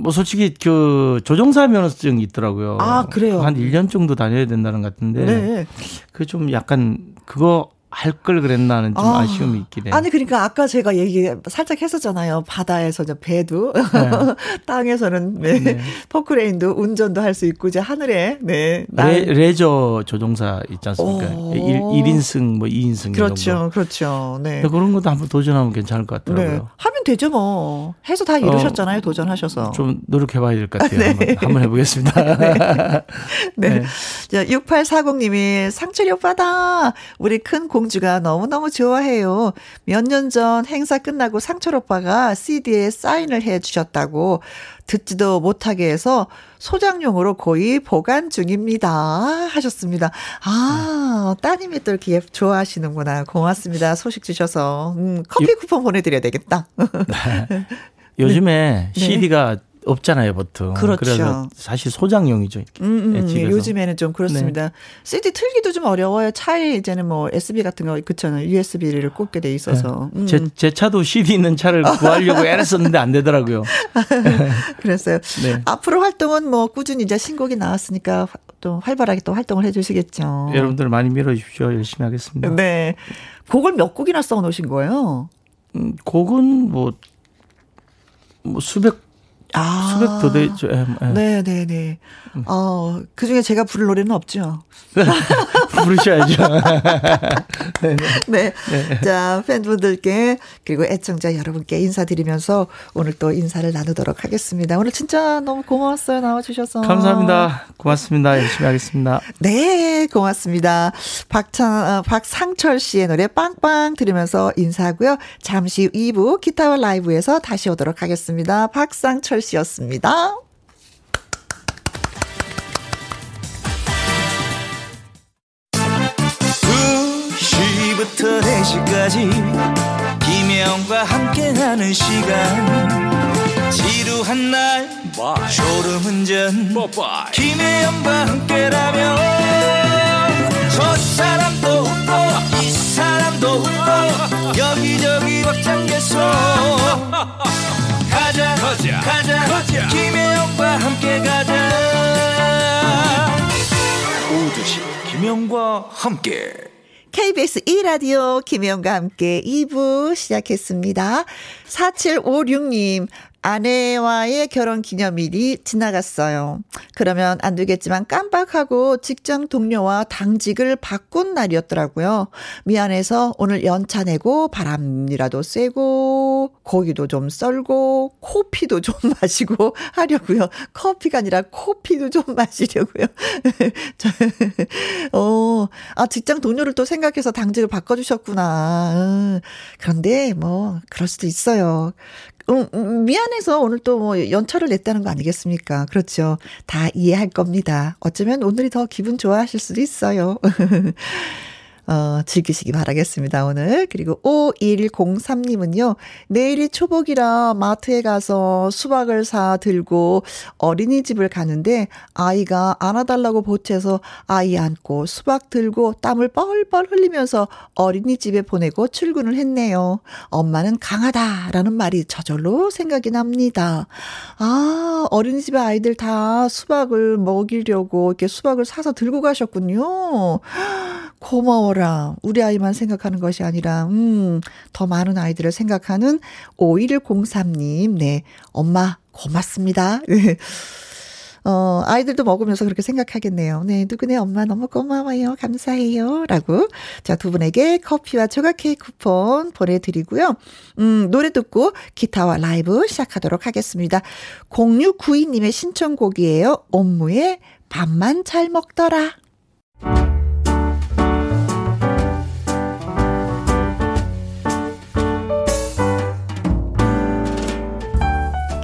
뭐 솔직히 그 조종사 면허증이 있더라고요. 아, 그래요? 한 1년 정도 다녀야 된다는 것 같은데. 네. 그 좀 약간 그거 할 걸 그랬나 는 좀 아, 쉬움이 있긴 해요. 아니 그러니까 아까 제가 얘기 살짝 했었잖아요. 바다에서 저 배도 네. 땅에서는 네. 네. 포크레인도 운전도 할 수 있고 이제 하늘에 네. 레, 레저 조종사 있지 않습니까? 1, 1인승 뭐 2인승 그렇죠. 거. 그렇죠. 네. 그런 것도 한번 도전하면 괜찮을 것 같더라고요. 네. 하면 되죠 뭐. 해서 다 이루셨잖아요. 어, 도전하셔서. 좀 노력해 봐야 될 것 같아요. 네. 한번, 한번 해 보겠습니다. 네. 네. 네. 자, 6840 님이 상철이 오빠다. 우리 큰 공 주가 너무너무 좋아해요. 몇 년 전 행사 끝나고 상철 오빠가 CD에 사인을 해 주셨다고 듣지도 못하게 해서 소장용으로 거의 보관 중입니다. 하셨습니다. 아, 따님이 또 이렇게 좋아하시는구나. 고맙습니다. 소식 주셔서. 음, 커피 쿠폰 보내드려야 되겠다. 네. 요즘에 네. CD가 없잖아요, 보통. 그렇죠. 그래서 사실 소장용이죠. 음, 음, 예, 요즘에는 좀 그렇습니다. 네. CD 틀기도 좀 어려워요. 차에 이제는 뭐 SB 같은 거 그렇잖아요. USB를 꽂게 돼 있어서. 네. 음. 제, 제 차도 CD 있는 차를 구하려고 애랬었는데 안 되더라고요. 그랬어요. 네. 앞으로 활동은 뭐 꾸준히 이제 신곡이 나왔으니까 또 활발하게 또 활동을 해 주시겠죠. 여러분들 많이 밀어 주십시오. 열심히 하겠습니다. 네. 곡을 몇 곡이나 써 놓으신 거예요? 음, 곡은 뭐, 뭐 수백 아. 수백 더 되죠. 네, 네, 네. 어, 그 중에 제가 부를 노래는 없죠. 부르셔야죠. 네, 네. 네. 자, 팬분들께 그리고 애청자 여러분께 인사드리면서 오늘 또 인사를 나누도록 하겠습니다. 오늘 진짜 너무 고마웠어요. 나와주셔서. 감사합니다. 고맙습니다. 열심히 하겠습니다. 네, 고맙습니다. 박창, 어, 박상철 씨의 노래 빵빵 들으면서 인사하고요. 잠시 2부 기타와 라이브에서 다시 오도록 하겠습니다. 박상철 씨 였습니다. 2시부터 4시까지 김혜영과 함께하는 시간 지루한 날 Bye. 졸음운전 김혜영과 함께라면 저 사람도 웃고 이 사람도 웃고 여기저기 벅장개소 가자 가자 가자, 가자. 김혜영과 함께 가자 오두시 김혜영과 함께 KBS 2라디오 김혜영과 함께 2부 시작했습니다. 4756님, 아내와의 결혼 기념일이 지나갔어요. 그러면 안 되겠지만 깜빡하고 직장 동료와 당직을 바꾼 날이었더라고요. 미안해서 오늘 연차 내고 바람이라도 쐬고 고기도 좀 썰고 코피도 좀 마시고 하려고요. 커피가 아니라 코피도 좀 마시려고요. 어, 아 직장 동료를 또 생각해서 당직을 바꿔주셨구나. 그런데 뭐 그럴 수도 있어요. 음, 음, 미안해서 오늘 또 뭐 연차를 냈다는 거 아니겠습니까? 그렇죠. 다 이해할 겁니다. 어쩌면 오늘이 더 기분 좋아하실 수도 있어요. 어, 즐기시기 바라겠습니다, 오늘. 그리고 5103님은요, 내일이 초복이라 마트에 가서 수박을 사 들고 어린이집을 가는데 아이가 안아달라고 보채서 아이 안고 수박 들고 땀을 뻘뻘 흘리면서 어린이집에 보내고 출근을 했네요. 엄마는 강하다라는 말이 저절로 생각이 납니다. 아, 어린이집에 아이들 다 수박을 먹이려고 이렇게 수박을 사서 들고 가셨군요. 고마워라. 우리 아이만 생각하는 것이 아니라, 음, 더 많은 아이들을 생각하는 5103님. 네. 엄마, 고맙습니다. 네. 어, 아이들도 먹으면서 그렇게 생각하겠네요. 네, 누구네 엄마 너무 고마워요. 감사해요. 라고. 자, 두 분에게 커피와 조각 케이크 쿠폰 보내드리고요. 음, 노래 듣고 기타와 라이브 시작하도록 하겠습니다. 0692님의 신청곡이에요. 옴무의 밥만 잘 먹더라.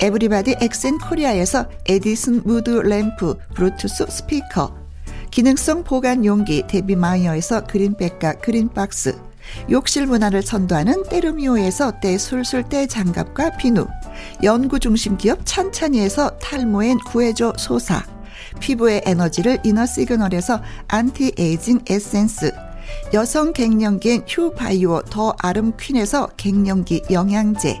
에브리바디 엑센 코리아에서 에디슨 무드 램프 블루투스 스피커 기능성 보관 용기 데비마이어에서 그린백과 그린박스. 욕실 문화를 선도하는 때르미오에서 때술술 때장갑과 비누. 연구중심 기업 찬찬이에서 탈모엔 구해줘 소사. 피부의 에너지를 이너 시그널에서 안티에이징 에센스. 여성 갱년기엔 휴바이오 더 아름 퀸에서 갱년기 영양제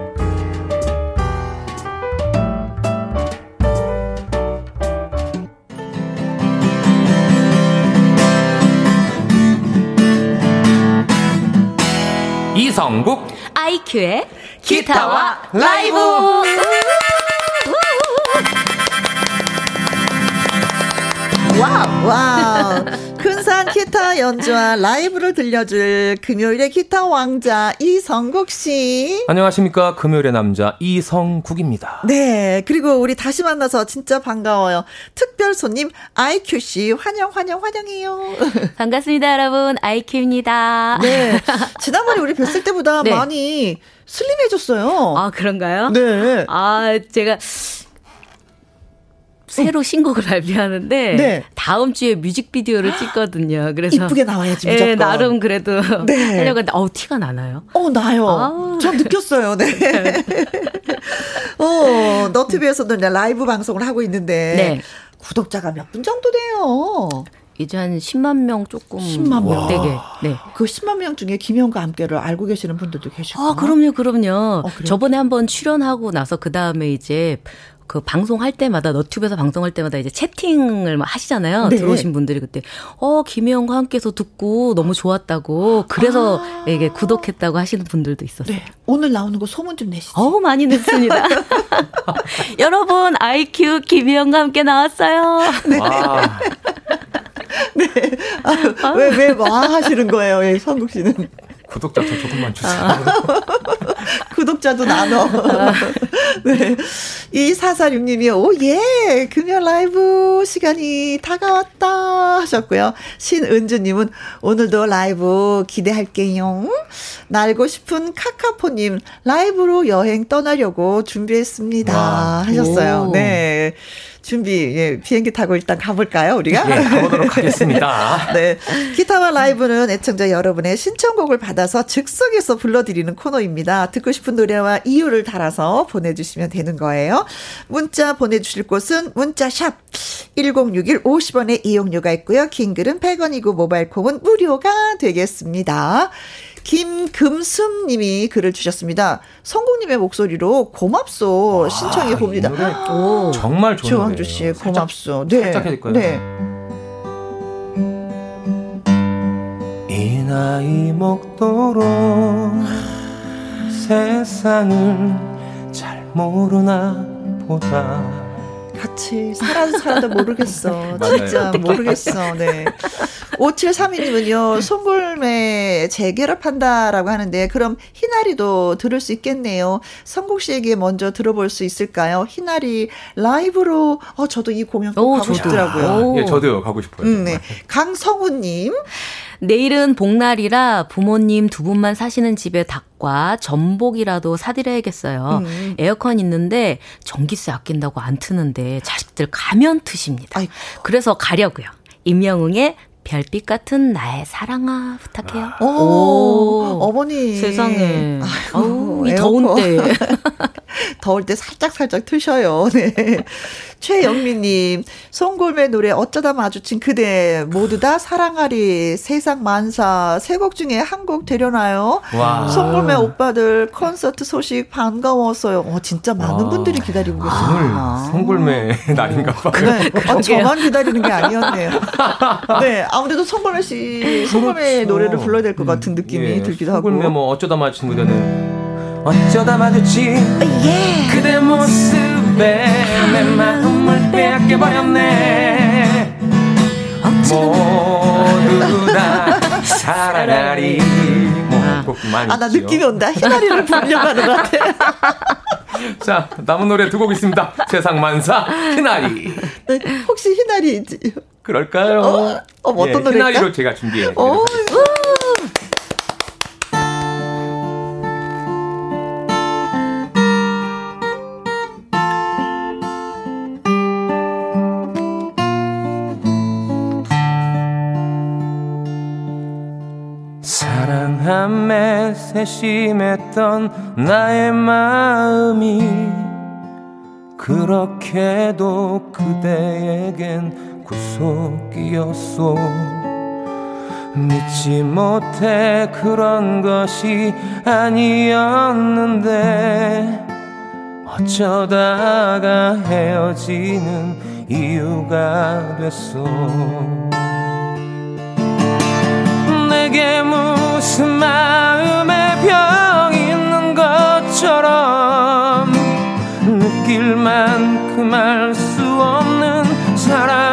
이성국 아이큐의 기타와 라이브 와우, 와우. 근사한 기타 연주와 라이브를 들려줄 금요일의 기타 왕자 이성국 씨. 안녕하십니까. 금요일의 남자 이성국입니다. 네. 그리고 우리 다시 만나서 진짜 반가워요. 특별 손님 아이큐 씨 환영, 환영, 환영해요. 반갑습니다, 여러분. 아이큐입니다. 네. 지난번에 우리 뵀을 때보다 네. 많이 슬림해졌어요. 아, 그런가요? 네. 아, 제가 새로 신곡을 발표하는데 네. 다음 주에 뮤직비디오를 찍거든요. 그래서 이쁘게 나와야지 예, 무조건. 네, 나름 그래도 네. 하려고 했는데 어 티가 나나요? 어 나요. 아. 전 느꼈어요. 네. 네. 어 너튜브에서도 이제 라이브 방송을 하고 있는데 네. 구독자가 몇 분 정도 돼요? 이제 한 10만 명 조금 10만 명 되게. 네. 그 10만 명 중에 김영과 함께를 알고 계시는 분들도 계시고. 아, 그럼요, 그럼요. 어, 저번에 한번 출연하고 나서 그 다음에 이제 그 방송할 때마다 너튜브에서 방송할 때마다 이제 채팅을 막 하시잖아요. 네. 들어오신 분들이 그때 어 김혜영과 함께서 듣고 너무 좋았다고 그래서 아. 이게 구독했다고 하시는 분들도 있었어요. 네. 오늘 나오는 거 소문 좀 내시죠. 어 많이 냈습니다. 여러분 아이큐 김혜영과 함께 나왔어요. 네. 네. 아, 왜, 왜, 뭐 하시는 거예요, 예, 성국 씨는? 구독자 좀 조금만 주세요. 아. 구독자도 나눠. 네. 이 사사육님이 오예 금요 라이브 시간이 다가왔다 하셨고요. 신은주님은 오늘도 라이브 기대할게요. 날고 싶은 카카포님 라이브로 여행 떠나려고 준비했습니다 와, 하셨어요. 오. 네. 준비, 예, 비행기 타고 일단 가볼까요, 우리가? 네, 가보도록 하겠습니다. 네. 기타와 라이브는 애청자 여러분의 신청곡을 받아서 즉석에서 불러드리는 코너입니다. 듣고 싶은 노래와 이유를 달아서 보내주시면 되는 거예요. 문자 보내주실 곳은 문자샵 1061 50원의 이용료가 있고요. 긴 글은 100원이고 모바일 콩은 무료가 되겠습니다. 김금숙 님이 글을 주셨습니다. 성국님의 목소리로 고맙소 신청해 봅니다. 오, 정말 좋은 조항주 씨 고맙소. 네. 살짝 거예요. 네. 이 나이 먹도록 세상을 잘 모르나 보다 같이 살아도 살아도 모르겠어. 진짜 모르겠어. 네. 5732님은요, 송골매 재결합한다라고 하는데, 그럼 희나리도 들을 수 있겠네요. 성국 씨에게 먼저 들어볼 수 있을까요? 희나리 라이브로, 어, 저도 이 공연 꼭 가고 저도. 싶더라고요. 예, 저도요, 가고 싶어요. 음, 네. 강성우님. 내일은 복날이라 부모님 두 분만 사시는 집에 닭과 전복이라도 사드려야겠어요. 음. 에어컨 있는데 전기세 아낀다고 안 트는데 자식들 가면 트십니다. 아이고. 그래서 가려고요. 임영웅의 별빛 같은 나의 사랑아 부탁해요. 오, 오 어머니 세상에. 아우, 이 더운 때 더울 때 살짝 살짝 트셔요. 네. 최영미님, 송골매 노래 어쩌다 마주친 그대 모두 다 사랑하리 세상 만사 세 곡 중에 한 곡 되려나요? 와. 송골매 오빠들 콘서트 소식 반가웠어요. 어, 진짜 많은 와. 분들이 기다리고. 오늘 아. 송골매 날인가 봐요. 네, 어, 저만 기다리는 게 아니었네요. 네, 아 무래도 송골매 씨, 송골매 그렇죠. 노래를 불러야 될 것 같은 느낌이 예, 들기도 하고. 송골매 뭐 어쩌다 마주친 그대는 어쩌다 마주친 예. 그대 모습에 내 마음을 빼앗겨 버렸네 모두 다 사랑하리 뭐곡 많이 아, 나 느낌이 온다. 희나리를 부르려고 하는 것 같아. 자, 남은 노래 두 곡 있습니다. 세상 만사, 희나리. 네, 혹시 희나리 그럴까요? 어, 어 어떤 예, 노래일까? 희나리로 제가 준비해 드렸습니다. 사랑함에 세심했던 나의 마음이 그렇게도 그대에겐 구속이었소. 믿지 못해 그런 것이 아니었는데 어쩌다가 헤어지는 이유가 됐소. 내게 무슨 마음의 병 있는 것처럼 느낄 만큼 알 수 없는 사람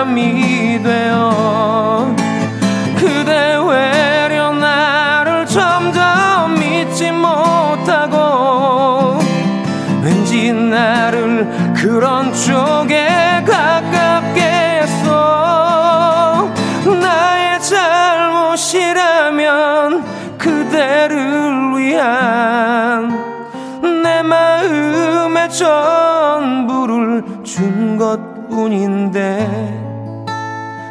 뿐인데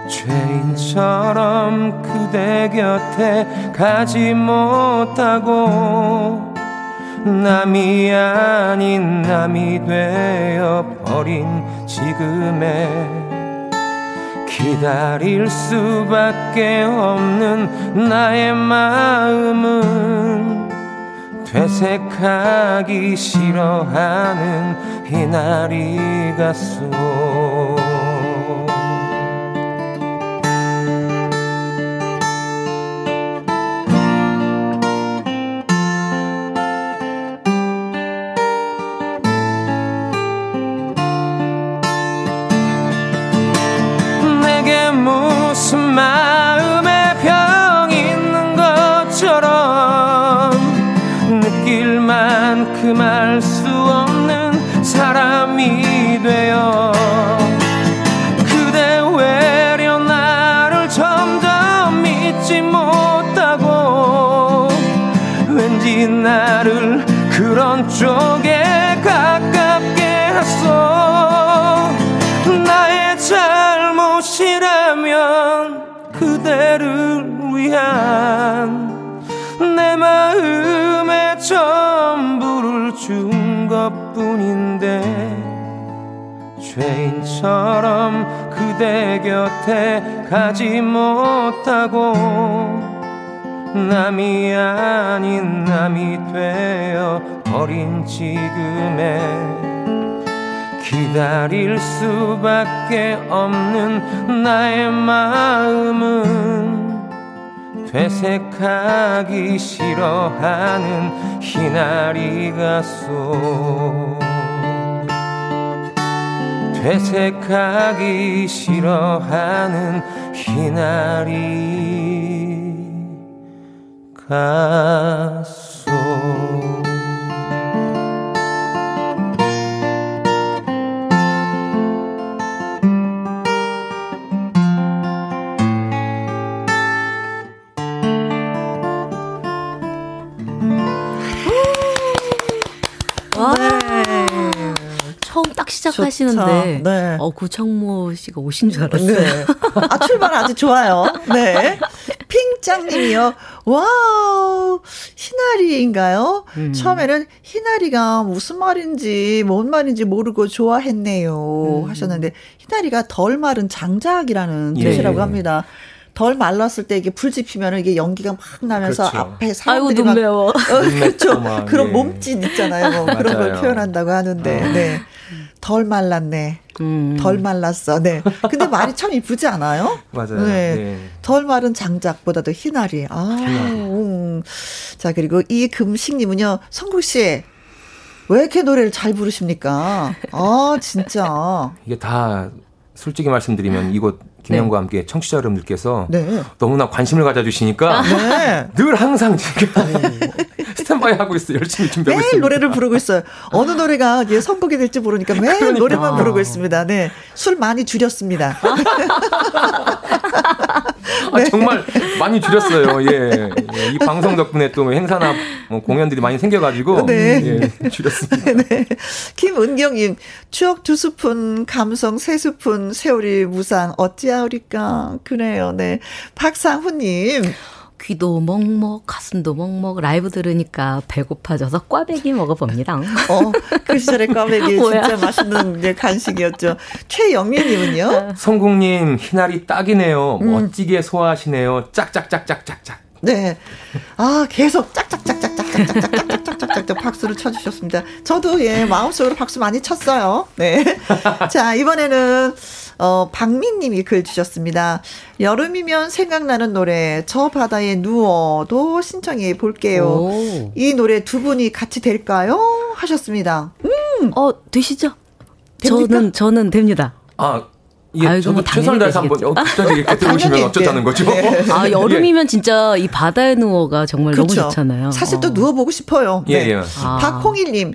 죄인처럼 그대 곁에 가지 못하고 남이 아닌 남이 되어 버린 지금에 기다릴 수밖에 없는 나의 마음은 되색하기 싫어하는 이날이 갔소. 내게 무슨 말 것뿐인데 죄인처럼 그대 곁에 가지 못하고 남이 아닌 남이 되어 버린 지금에 기다릴 수밖에 없는 나의 마음은 되색하기 싫어하는 희나리가 쏘 되색하기 싫어하는 희나리가 쏘 시작하시는데 네. 어 구창모 씨가 오신 줄 알았어요. 네. 아 출발 아주 좋아요. 네. 핑짱님이요. 와우 희나리인가요? 음. 처음에는 희나리가 무슨 말인지 뭔 말인지 모르고 좋아했네요 음. 하셨는데 희나리가 덜 마른 장작이라는 예. 뜻이라고 합니다. 덜 말랐을 때 이게 불 지피면 이게 연기가 막 나면서 그렇죠. 앞에 사람들이 아이고, 막 매워. 어, 그렇죠. 그런 예. 몸짓 있잖아요. 뭐 그런 걸 표현한다고 하는데 어. 네. 덜 말랐네. 음. 덜 말랐어. 네. 근데 말이 참 이쁘지 않아요? 맞아요. 네. 네. 덜 마른 장작보다도 희나리. 아. 음. 자, 그리고 이금식님은요, 성국 씨. 왜 이렇게 노래를 잘 부르십니까? 아, 진짜. 이게 다 솔직히 말씀드리면 이곳 김영과 네. 함께 청취자 여러분들께서 네. 너무나 관심을 가져주시니까 네. 늘 항상 제가 스탠바이 하고 있어요. 열심히 준비하고 매일 노래를 부르고 있어요. 어느 노래가 예, 선곡이 될지 모르니까 매일 그러니까. 노래만 부르고 있습니다. 네. 술 많이 줄였습니다. 아, 정말 많이 줄였어요. 예. 예. 이 방송 덕분에 또 행사나 뭐 공연들이 많이 생겨가지고 네. 예, 줄였습니다. 네. 김은경님 추억 두 스푼, 감성 세 스푼, 세월이 무상 어찌하 오리까 그래요. 네. 박상훈님. 귀도 먹먹, 가슴도 먹먹, 라이브 들으니까 배고파져서 꽈배기 먹어봅니다. 어, 그 시절에 꽈배기 진짜 맛있는 이제 간식이었죠. 최영민님은요? 성국님, 희날이 딱이네요. 음. 멋지게 소화하시네요. 짝짝짝짝짝짝. 네. 아, 계속 짝짝짝짝짝짝짝짝짝짝짝짝짝 박수를 쳐주셨습니다. 저도 예, 마음속으로 박수 많이 쳤어요. 네. 자, 이번에는 어, 박민님이 글 주셨습니다. 여름이면 생각나는 노래, 저 바다에 누워도 신청해 볼게요. 오. 이 노래 두 분이 같이 될까요? 하셨습니다. 음. 어, 되시죠? 됩니까? 저는, 저는 됩니다. 아, 이게 아이고, 뭐 최선을 다해서 한번 갑자기 이렇게 들어오시면 어쩌자는 거죠? 네. 아 여름이면 진짜 이 바다에 누워가 정말 그렇죠. 너무 좋잖아요. 사실 또 어. 누워보고 싶어요. 예, 네. 예. 아. 박홍일님,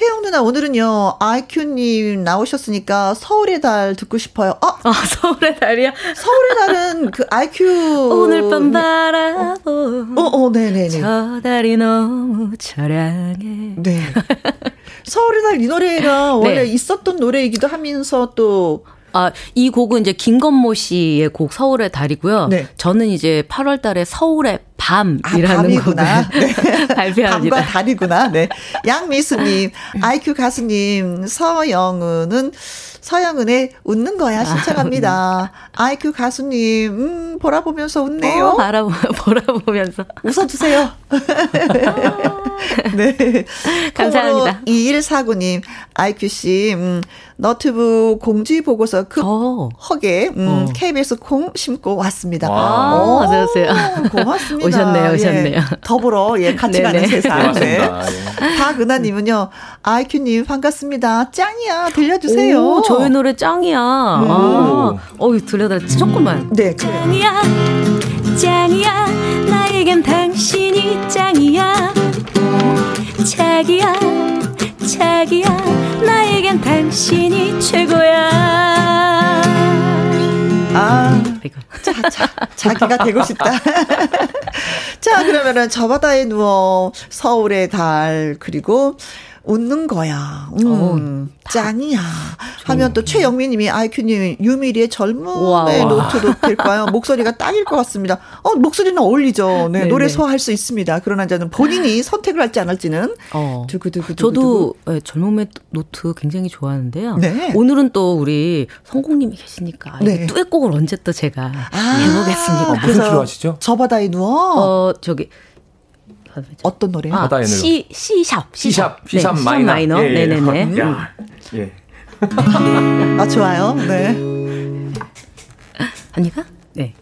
혜영 누나 오늘은요 아이큐님 나오셨으니까 서울의 달 듣고 싶어요. 아, 아 서울의 달이야? 서울의 달은 그 아이큐 오늘 밤 바라보. 어, 어, 네네네. 저 달이 너무 처량해. 네. 서울의 달 이 노래가 원래 네. 있었던 노래이기도 하면서 또 아, 이 곡은 이제 김건모 씨의 곡 서울의 달이고요. 네. 저는 이제 8월 달에 서울의 밤이라는 아, 곡을 네. 발표합니다. 밤과 달이구나. 네. 양미수님, 아이큐 가수님, 서영은은 서영은의 웃는 거야 신청합니다. 아이큐 가수님, 음, 보라 보면서 웃네요. 어, 바라보, 보라 보면서. 웃어주세요. 네. 감사합니다. 2149님, 아이큐 씨, 음, 너튜브 공지 보고서 그 어. 허게, 음, 어. KBS 콩 심고 왔습니다. 아, 어서오세요. 고맙습니다. 오셨네요, 오셨네요. 예, 더불어, 예, 같이 네네. 가는 세상. 네. 예. 박은하님은요, 아이큐님 반갑습니다. 짱이야, 들려주세요. 오, 저희 노래 짱이야. 음. 아, 어이, 들려달라. 조금만. 네, 그래요. 짱이야, 짱이야, 나에겐 당신이 짱이야. 자기야, 자기야 나에겐 당신이 최고야 아, 자, 자, 자기가 되고 싶다. 자, 그러면은 저 바다에 누워 서울의 달 그리고 웃는 거야. 음, 어, 짱이야. 하면 또 최영미님이 아이큐님 유미리의 젊음의 노트도 될까요? 목소리가 딱일 것 같습니다. 어 목소리는 어울리죠. 네, 네네. 노래 소화할 수 있습니다. 그러나 저는 본인이 선택을 할지 안 할지는 어. 두구두구 저도 네, 젊음의 노트 굉장히 좋아하는데요. 네. 오늘은 또 우리 성국님이 계시니까 네. 듀엣곡을 언제 또 제가 아, 해보겠습니다. 아, 무슨 필요하시죠? 저 바다에 누워. 어 저기 어떤 노래요? 아, C C sharp C sharp C sharp 네, minor. minor. 예, 예. 네네네. 야, 예. 아 좋아요. 네. 합니까? 네.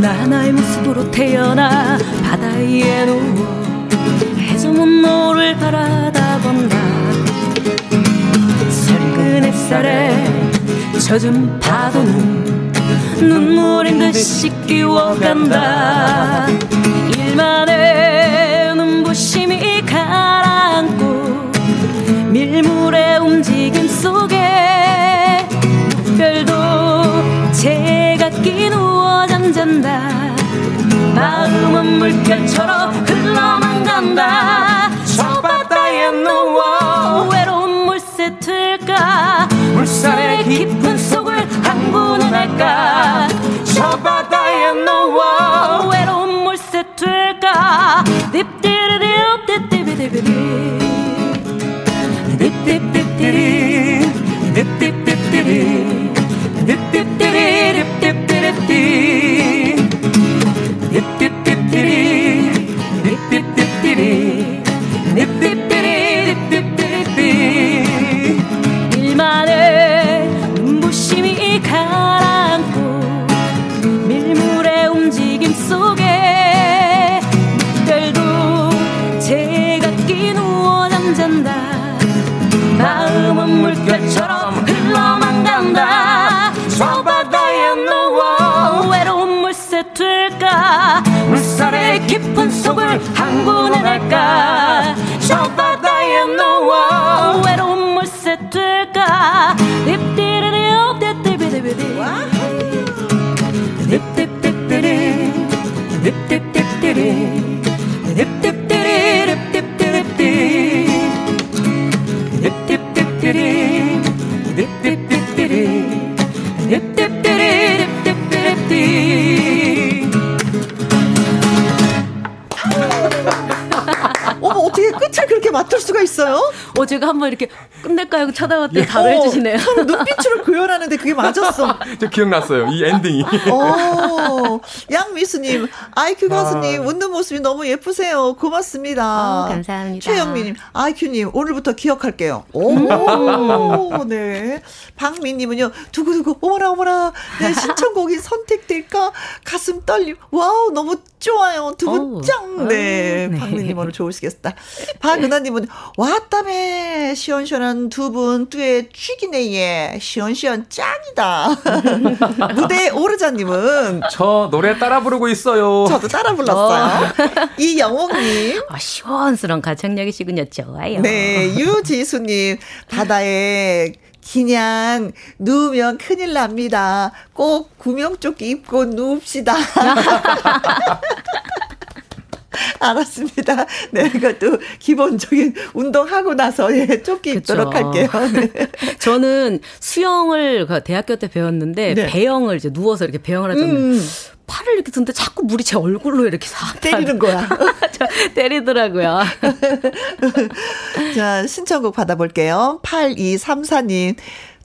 나 하나의 모습으로 태어나 바다에 누워 해 저문 노을을 바라다 본다 햇살에 젖은 파도는 눈물인 듯이 끼워간다. 일만의 눈부심이 가라앉고 밀물의 움직임 속에 별도 제각기 누워 잠잔다. 마음은 물결처럼 흘러만 간다. 저 바다에 누워 외로운 물새 틀까 물살의 깊은 속을 항구는 할까? 저 바다에 어 제가 한번 이렇게 끝낼까 하고 쳐다봤더니 바로 해주시네요. 서로 눈빛으로 구현하는데 그게 맞았어. 저 기억났어요. 이 엔딩이. 어, 양미수님, 아이큐 가수님, 아. 웃는 모습이 너무 예쁘세요. 고맙습니다. 어, 감사합니다. 최영미님, 아이큐님, 오늘부터 기억할게요. 오, 네. 박민님은요, 두구두구, 어머나, 어머나, 내 신청곡이 선택될까? 가슴 떨림. 와우, 너무 좋아요. 두분 짱. 네. 네. 박민님 오늘 좋으시겠다. 박은하님은, 왔다매, 시원시원한 두 분, 뚜에 취기네, 예. 시원시원 짱이다. 무대 오르자님은. 저 노래 따라 부르고 있어요. 저도 따라 불렀어요. 어. 이영옥님. 아, 시원스러운 가창력이시군요. 좋아요. 네. 유지수님, 바다에 그냥 누우면 큰일 납니다. 꼭 구명조끼 입고 누웁시다. 알았습니다. 네, 이것도 기본적인 운동하고 나서 예, 조끼. 입도록 할게요. 네. 저는 수영을 그 대학교 때 배웠는데 네. 배영을 이제 누워서 이렇게 배영을 하잖아요. 음. 팔을 이렇게 드는데 자꾸 물이 제 얼굴로 이렇게 싹 때리는 거야. 때리더라고요. 자, 신청곡 받아볼게요. 8234님.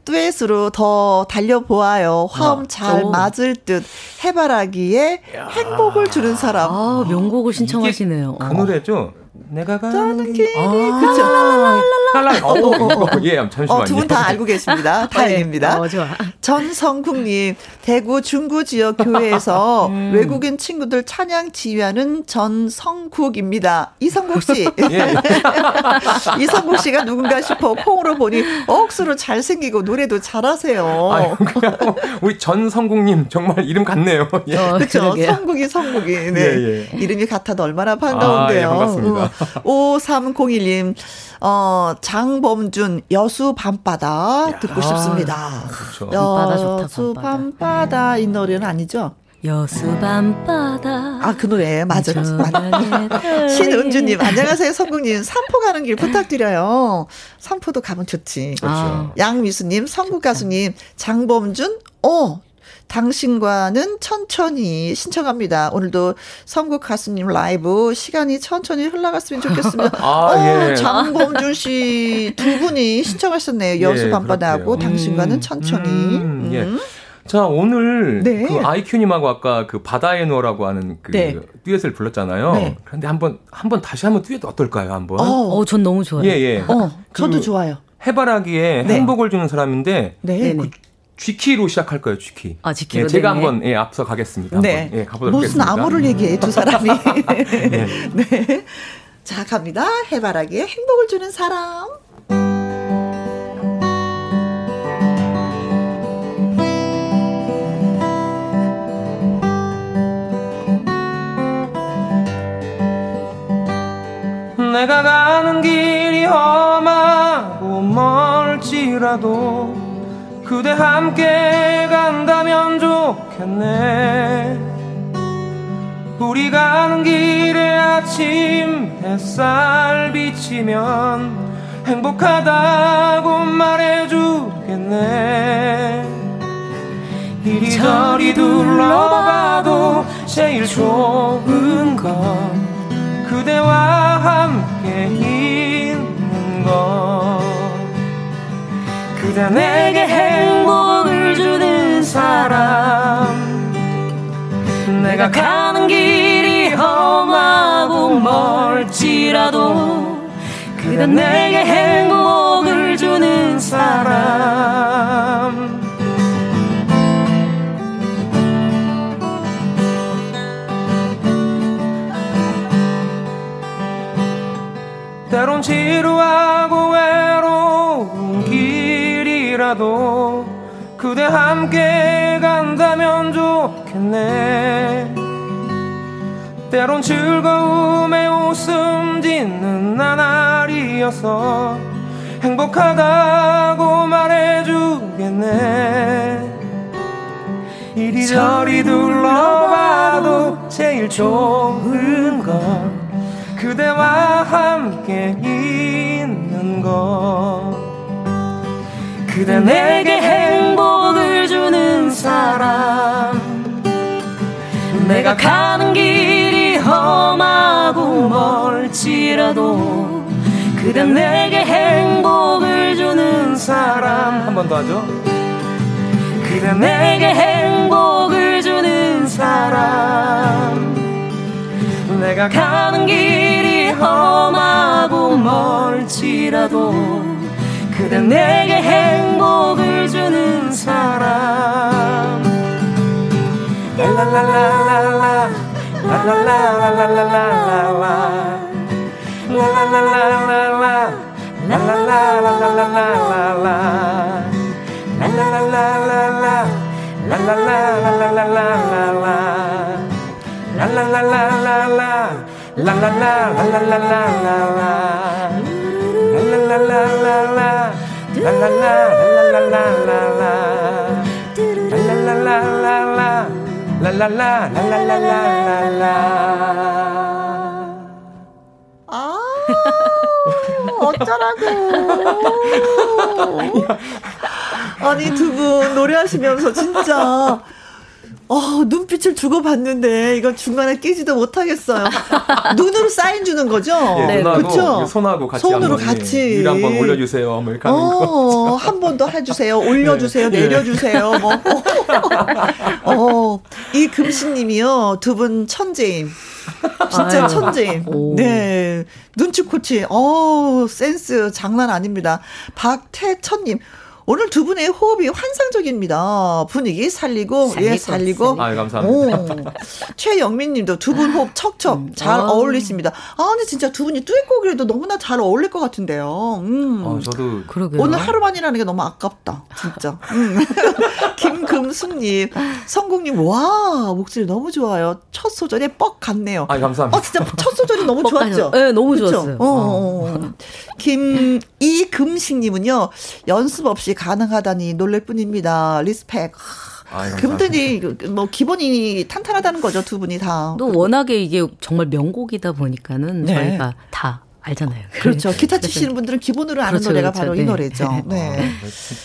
듀엣으로 더 달려보아요. 화음 아, 잘 오. 맞을 듯 해바라기에 야. 행복을 주는 사람. 아, 명곡을 신청하시네요. 그 노래죠. 내가 가는 길. 아, 그쵸. 어, 어, 어, 예, 잠시만요. 어, 두 분 다 알고 계십니다. 다행입니다. 네. 어, 좋아. 전성국님, 대구 중구 지역 교회에서 음. 외국인 친구들 찬양 지휘하는 전성국입니다. 이성국 씨. 예. 이성국 씨가 누군가 싶어 콩으로 보니 억수로 잘생기고 노래도 잘하세요. 아유, 우리 전성국님 정말 이름 같네요. 예. 어, 그렇죠. 성국이 성국이. 네. 예, 예. 이름이 같아도 얼마나 반가운데요. 아, 예, 반갑습니다. 5301님. 어, 장범준 여수 밤바다 듣고 싶습니다. 그렇죠. 밤바다 좋다. 여수 밤바다 이 노래는 아니죠? 여수 밤바다. 아, 그 노래. 맞아. 맞아. 신은주님, 안녕하세요, 성국님. 삼포 가는 길 부탁드려요. 삼포도 가면 좋지. 그렇죠. 아. 양미수님, 성국 가수님, 장범준, 어, 당신과는 천천히 신청합니다. 오늘도 성국 가수님 라이브 시간이 천천히 흘러갔으면 좋겠으면 아, 어, 예. 장범준 씨 두 분이 신청하셨네요. 여수 예, 밤바다하고 당신과는 음, 천천히. 음, 예. 음. 자, 오늘 네. 그 아이큐님하고 아까 그 바다에 누워라고 하는 그 네. 듀엣을 불렀잖아요. 네. 그런데 한번 한번 다시 한번 듀엣 어떨까요? 한번. 어, 어, 전 너무 좋아요. 예, 예. 어, 저도 그 좋아요. 해바라기에 네. 행복을 주는 사람인데 네. 그 쥐키로 시작할 거예요, 쥐키. 아, 쥐키로. 예, 제가 네네. 한번 예, 앞서 가겠습니다. 네. 한번, 예, 가보도록 무슨 하겠습니다. 암호를 얘기해, 두 사람이. 네. 네. 자, 갑니다. 해바라기에 행복을 주는 사람. 내가 가는 길이 험하고 멀지라도 그대 함께 간다면 좋겠네. 우리 가는 길에 아침 햇살 비치면 행복하다고 말해주겠네. 이리저리 둘러봐도 제일 좋은 건 그대와 함께 있는 것 그대 내게 행복을 주는 사람. 내가 가는 길이 험하고 멀지라도 그대 내게 행복을 주는 사람. 때론 지루하 길이라도 그대 함께 간다면 좋겠네. 때론 즐거움에 웃음 짓는 나날이어서 행복하다고 말해주겠네. 이리저리 둘러봐도 제일 좋은 건 그대와 함께 있는 것 그대 내게 행복을 주는 사람. 내가 가는 길이 험하고 멀지라도 그대 내게 행복을 주는 사람. 한 번 더 하죠. 그대 내게 행복을 주는 사람. 내가 가는 길이 험하고 멀지라도 그대 내게 행복을 주는 사람. 랄랄랄랄라 랄랄랄랄랄랄라. 랄랄랄랄라 랄랄랄랄랄랄라. 랄랄랄랄라 랄랄랄랄랄랄라. la la la la la la 랄랄라 랄랄랄랄랄라 랄랄랄랄랄라 랄랄라 랄랄랄랄랄라 아 어쩌라고. 아니 두 분 노래하시면서 진짜 어, 눈빛을 주고받는데 이거 중간에 끼지도 못하겠어요. 눈으로 사인 주는 거죠? 예, 네, 그렇죠. 손하고 같이 손으로 같이 위 한번 올려 주세요. 뭐 이렇게 하는 거. 한번 더 해 주세요. 올려 주세요. 네. 내려 주세요. 뭐. 어, 이 금신 님이요 두 분 천재임. 진짜 천재임. 네. 눈치 코치. 어, 센스 장난 아닙니다. 박태천 님. 오늘 두 분의 호흡이 환상적입니다. 분위기 살리고, 살리고 예 살리고. 아 감사합니다. 오. 최영민 님도 두 분 호흡 척척 음. 잘 아. 어울리십니다. 아 근데 진짜 두 분이 듀엣곡이라도 너무나 잘 어울릴 것 같은데요. 음. 아, 저도 그러게요. 오늘 하루만이라는 게 너무 아깝다. 진짜. 음. 김금숙 님, 성국님 와 목소리 너무 좋아요. 첫 소절에 뻑 같네요. 아 감사합니다. 어 진짜 첫 소절이 너무 좋았죠. 네, 너무 그쵸? 좋았어요. 어, 어. 어. 김이금식 님은요. 연습 없이 가능하다니 놀랄 뿐입니다. respect. 그분들이 뭐 기본이 탄탄하다는 거죠 두 분이 다. 또 워낙에 이게 정말 명곡이다 보니까는 네. 저희가 다 알잖아요. 그렇죠. 기타 치시는 분들은 기본으로 아는 그렇죠, 노래가 그렇죠. 바로 네. 이 노래죠. 네. 네.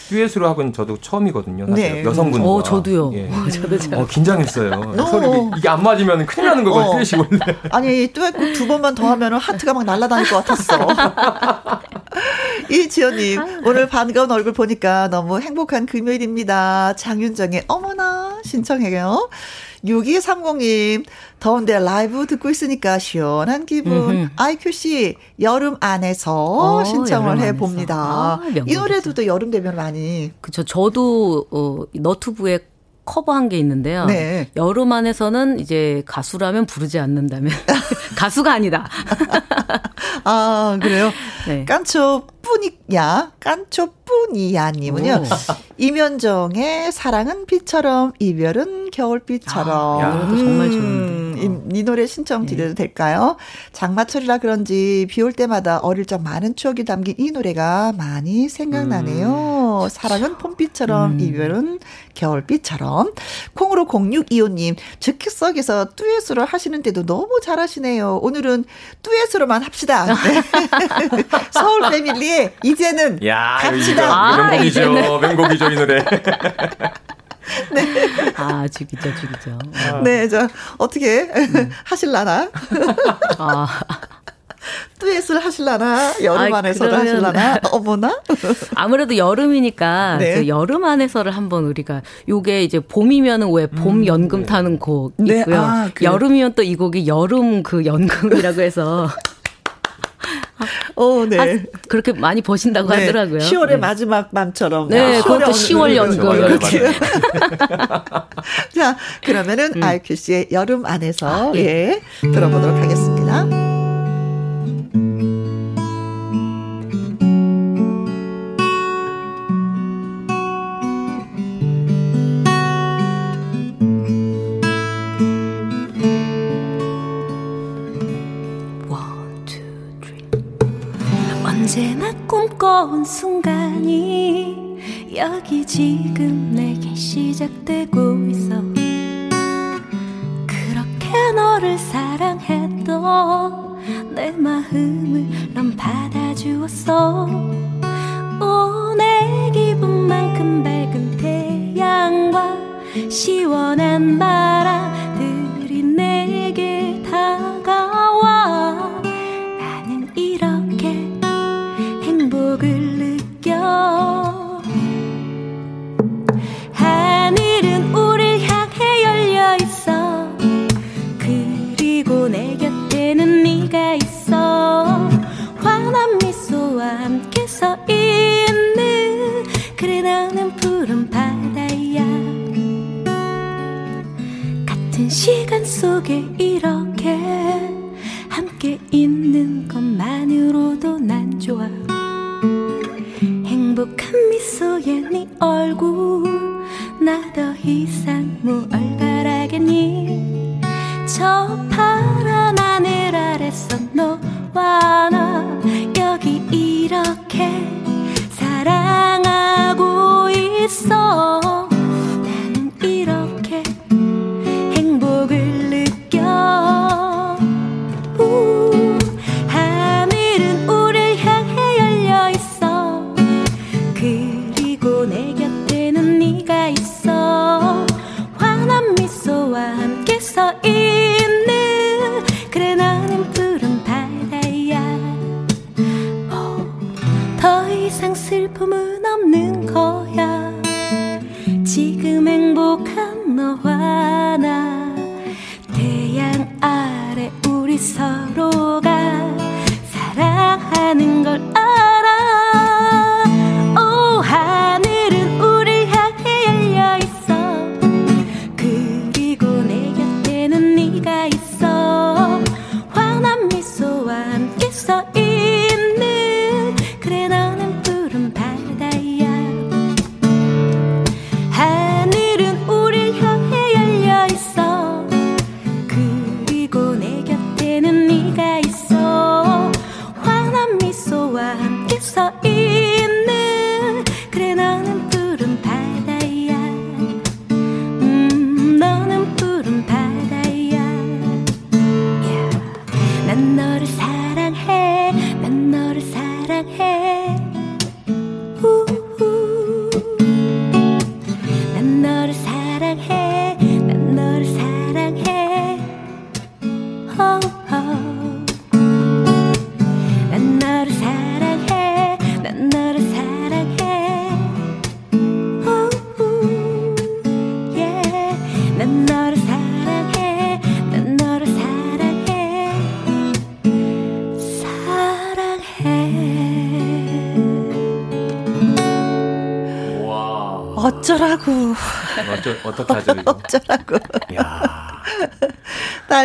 듀엣으로 하고는 저도 처음이거든요. 네. 여성분. 어, 저도요. 예. 어, 저도 저. 어, 긴장했어요. 어. 서로 이게 안 맞으면 큰일 나는 거거든요. 어. 듀엣이 원래. 아니, 듀엣곡 두 번만 더 하면 하트가 막 날아다닐 것 같았어. 이지연님, 오늘 반가운 얼굴 보니까 너무 행복한 금요일입니다. 장윤정의 어머나 신청해요. 6230님, 더운데 라이브 듣고 있으니까 시원한 기분. IQC 여름 안에서 어, 신청을 여름 해봅니다. 아, 이 노래도 또 여름 되면 많이. 그쵸. 저도, 어, 너튜브에 커버한 게 있는데요. 네. 여름 안에서는 이제 가수라면 부르지 않는다면 가수가 아니다. 아 그래요? 네. 깐초 뿐이야, 깐초 뿐이야님은요. 이면정의 사랑은 비처럼 이별은 겨울비처럼. 아, 이 정말 좋은데. 음, 이, 이, 노래 신청 드려도 네. 될까요? 장마철이라 그런지 비 올 때마다 어릴 적 많은 추억이 담긴 이 노래가 많이 생각나네요. 음. 사랑은 봄비처럼 음. 이별은 겨울비처럼. 콩으로 0625님, 즉석에서 듀엣으로 하시는데도 너무 잘하시네요. 오늘은 듀엣으로만 합시다. 네. 서울 패밀리에 이제는 야, 갑시다. 아, 명곡이죠. 명곡이죠, 이 노래. 네. 아, 죽이죠, 죽이죠. 아. 네, 저, 어떻게 음. 하실라나? 아. 듀엣을 하실라나? 여름 아, 안에서도 그러면... 하실라나? 어머나? 아무래도 여름이니까 네. 여름 안에서를 한번 우리가 요게 이제 봄이면은 왜봄 음, 연금 네. 타는 곡 네. 있고요. 아, 그래. 여름이면 또 이 곡이 여름 그 연금이라고 해서 어, 네. 아, 그렇게 많이 버신다고 네. 하더라고요. 10월의 네. 마지막 밤처럼. 네, 그것도 10월 연금. 이렇게. 자, 그러면은 음. 아이큐 씨의 여름 안에서 아, 예. 예, 들어보도록 하겠습니다. 꿈꿔온 순간이 여기 지금 내게 시작되고 있어. 그렇게 너를 사랑했던 내 마음을 넌 받아주었어. 오, 내 기분만큼 밝은 태양과 시원한 바람들이 내게 행복을 느껴. 하늘은 우릴 향해 열려 있어. 그리고 내 곁에는 네가 있어. 환한 미소와 함께 서 있는 그래 나는 푸른 바다야. 같은 시간 속에 이렇게 함께 있는 것만으로도 난 좋아 행복한 미소에 네 얼굴. 나 더 이상 뭘 바라겠니 저 파란 하늘 아래서 너와 나 여기 이렇게 사랑하고 있어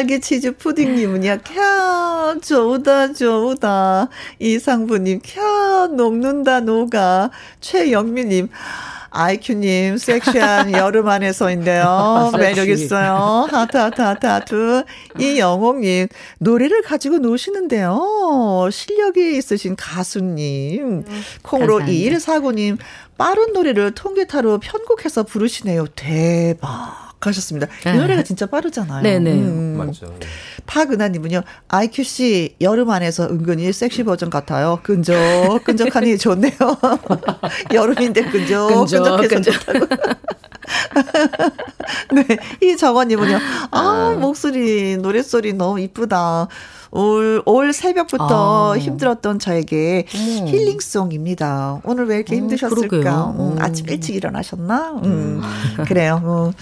딸기 치즈 푸딩님은요, 캬, 좋다, 좋다. 이상부님, 캬, 녹는다, 녹아. 최영미님, 아이큐님, 섹시한 여름 안에서인데요. 매력 있어요. 하트, 하트, 하트, 하트. 이영옥님, 노래를 가지고 노시는데요. 실력이 있으신 가수님. 콩으로 감사합니다. 2149님, 빠른 노래를 통기타로 편곡해서 부르시네요. 대박. 하셨습니다. 이 네. 노래가 진짜 빠르잖아요. 네네. 음. 맞죠. 파근아님은요, IQ 씨 여름 안에서 은근히 섹시 버전 같아요. 끈적 끈적하니 좋네요. 여름인데 끈적 끈적, 끈적해서 끈적. 좋다고. 네, 이 정원님은요, 아 목소리 노랫소리 너무 이쁘다. 올, 올 새벽부터 아. 힘들었던 저에게 어머. 힐링송입니다. 오늘 왜 이렇게 어, 힘드셨을까? 음, 음. 아침 일찍 일어나셨나? 음, 그래요. 뭐,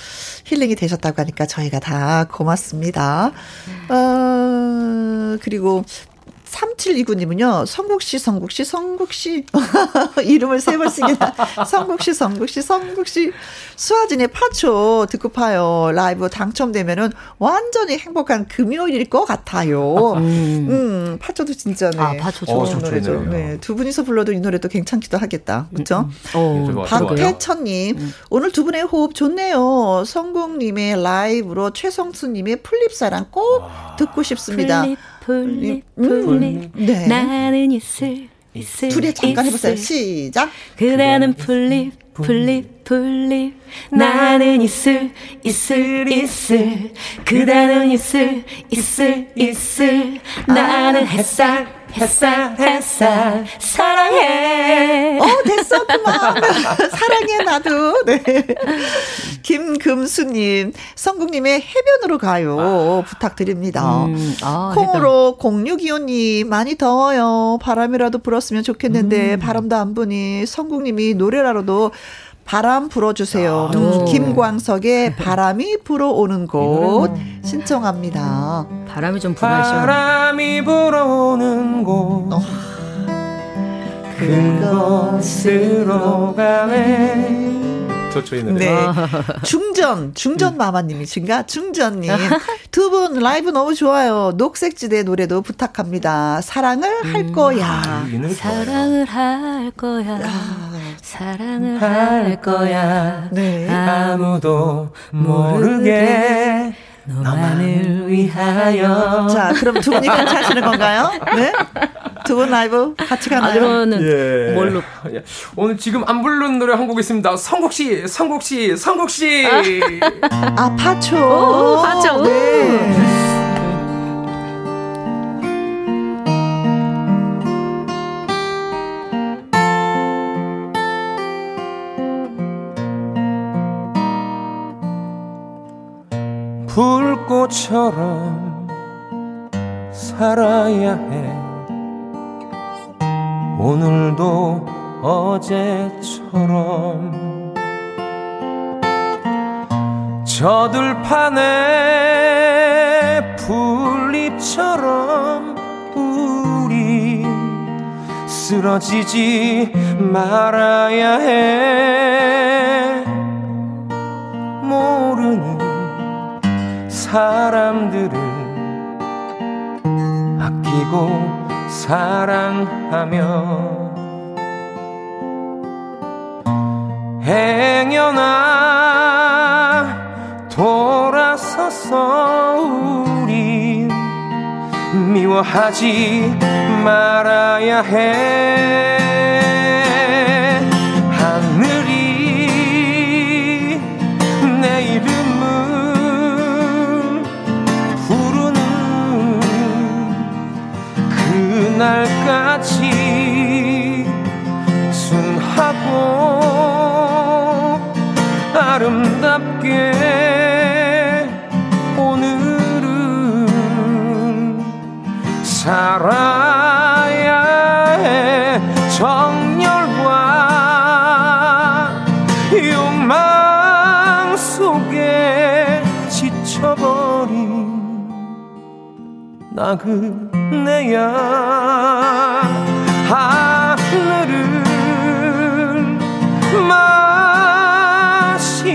힐링이 되셨다고 하니까 저희가 다 고맙습니다. 어, 그리고 3729님은요, 성국씨, 성국씨, 성국씨. 이름을 세 번씩이나. 성국씨, 성국씨, 성국씨. 수아진의 파초 듣고 파요. 라이브 당첨되면은 완전히 행복한 금요일일 것 같아요. 음. 음, 파초도 진짜 네. 아, 파초 어, 좋은 이 노래죠. 네. 두 분이서 불러도 이 노래도 괜찮기도 하겠다. 그렇죠? 어, 좋아, 좋아요. 박태천님, 오늘 두 분의 호흡 좋네요. 성국님의 라이브로 최성수님의 풀잎사랑 꼭 듣고 싶습니다. 풀잎 풀잎 음. 풀잎 네. 나는 이슬 이슬 둘이 잠깐 해보세요. 시작. 그대는 풀잎 풀잎 풀잎 나는 이슬 이슬 이슬 그대는 이슬 이슬 이슬 나는 햇살 햇살 햇살 사랑해 어, 됐어, 그만. 사랑해, 나도. 네. 김금수님, 성국님의 해변으로 가요. 부탁드립니다. 음, 아, 콩으로 0625님, 많이 더워요. 바람이라도 불었으면 좋겠는데, 바람도 안 부니, 성국님이 노래라도 바람 불어주세요. 음, 김광석의 바람이 불어오는 곳 신청합니다. 바람이 좀 불어야죠. 바람이 불어오는 곳 그곳으로 가네 노래 네. 중전, 중전 마마님이신가? 중전님. 두 분 라이브 너무 좋아요. 녹색지대 노래도 부탁합니다. 사랑을 할 거야. 사랑을 할 거야 사랑을 할 거야 네. 아무도 모르게 너만을 위하여 자, 그럼 두 분이 같이 하시는 건가요? 네? 두 분 라이브 같이 가나요? 아, 그러면은 예. 뭘로? 예. 오늘 지금 안 부른 노래 한 곡 있습니다. 성국 씨, 성국 씨, 성국 씨. 아, 파초. 오, 파초. 네. 불꽃처럼 살아야 해. 오늘도 어제처럼 저들판에 풀잎처럼 우리 쓰러지지 말아야 해 모르는 사람들을 아끼고 사랑하며 행여나 돌아서서 우린 미워하지 말아야 해 그날까지 순하고 아름답게 오늘은 살아야 해 정열과 욕망 속에 지쳐버린 나그 네야 하늘을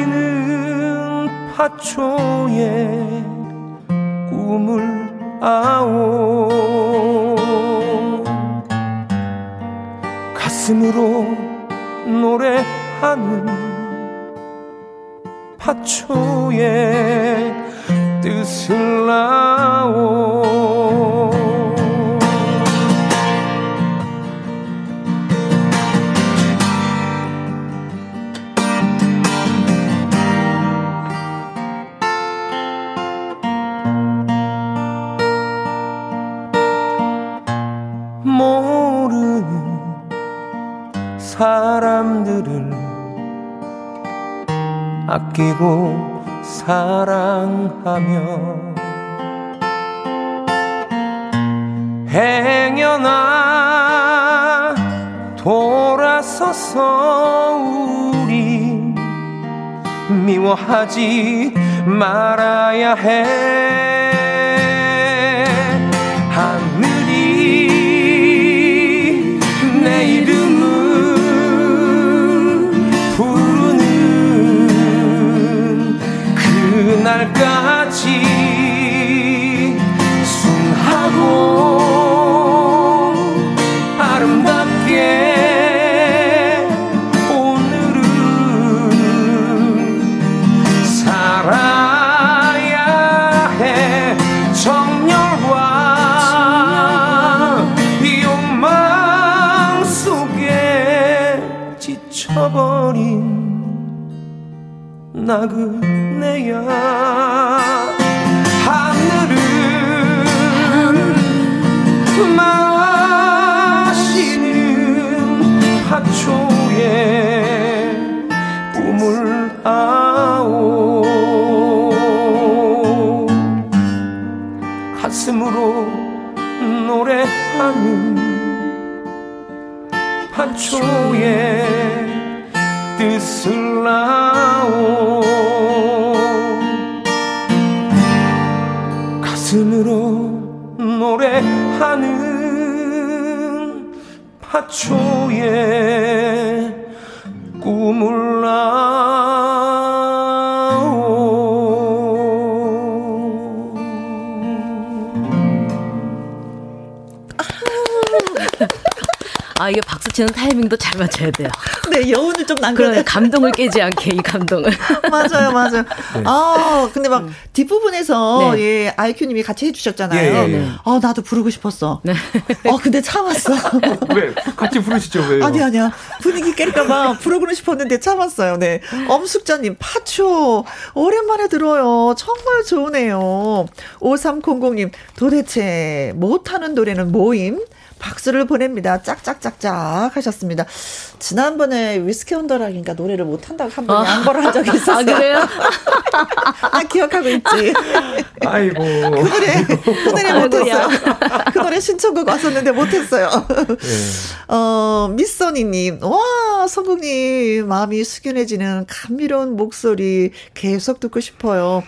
마시는 파초에 꿈을 아오. 가슴으로 노래하는 파초에 뜻을 나오 사람들을 아끼고 사랑하며 행여나 돌아서서 우리 미워하지 말아야 해 날까지 순하고 아름답게 오늘은 살아야 해. 정열과 욕망 속에 지쳐버린 나그네야 하늘은 마시는 파초에 꿈을 아오. 가슴으로 노래하는 파초에 뜻을 나 하는 파초에 꿈을 아 치는 타이밍도 잘 맞춰야 돼요. 네, 여운을 좀 그런 남겨내. 감동을 깨지 않게 이 감동을. 맞아요, 맞아요. 아, 근데 막 뒷부분에서 네. 예, 아이큐 님이 같이 해 주셨잖아요. 예, 예, 예. 아, 나도 부르고 싶었어. 네. 어, 근데 참았어. 왜 같이 부르시죠 왜요? 아니, 아니야. 분위기 깰까 봐 부르고는 싶었는데 참았어요. 네. 엄숙자 님, 파초. 오랜만에 들어요. 정말 좋으네요. 5300님, 도대체 못 하는 노래는 뭐임? 박수를 보냅니다. 짝짝짝짝 하셨습니다. 지난번에 위스키 언더락인가 노래를 못한다고 한 분이 양보를 한 적이 있었어요. 아 그래요? 나 기억하고 있지. 아이고. 그 노래, 그 노래 못했어요. 그 노래 신청곡 왔었는데 못했어요. 예. 어, 미써니님, 와, 성국님, 마음이 숙연해지는 감미로운 목소리 계속 듣고 싶어요.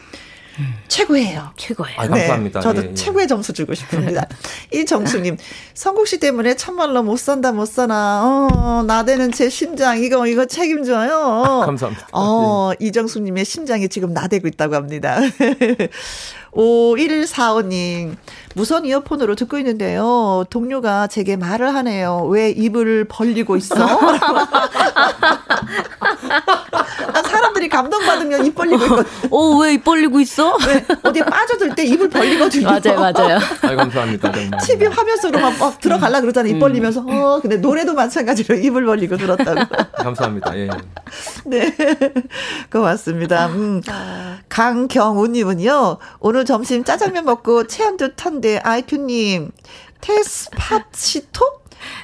최고예요. 최고예요. 아, 감사합니다. 네, 저도 예, 예. 최고의 점수 주고 싶습니다. 이정수님, 성국 씨 때문에 참말로 못 산다, 못 사나. 어, 나대는 제 심장, 이거, 이거 책임져요. 감사합니다. 어, 이정수님의 심장이 지금 나대고 있다고 합니다. 5145님, 무선 이어폰으로 듣고 있는데요. 동료가 제게 말을 하네요. 왜 입을 벌리고 있어? 아, 사람들 사람들이 감동받으면 입 벌리고 있거든. 어, 왜 입 벌리고 있어? 네, 어디 빠져들 때 입을 벌리거든요. 맞아요, 맞아요. 아, 감사합니다. 정말. TV 화면 속으로 막, 막 들어갈라 그러잖아요. 입 음. 벌리면서. 어, 근데 노래도 마찬가지로 입을 벌리고 들었다고. 감사합니다. 예. 네. 고맙습니다. 음. 강경우님은요, 오늘 점심 짜장면 먹고 체한 듯한데, 아이큐님, 테스파치토?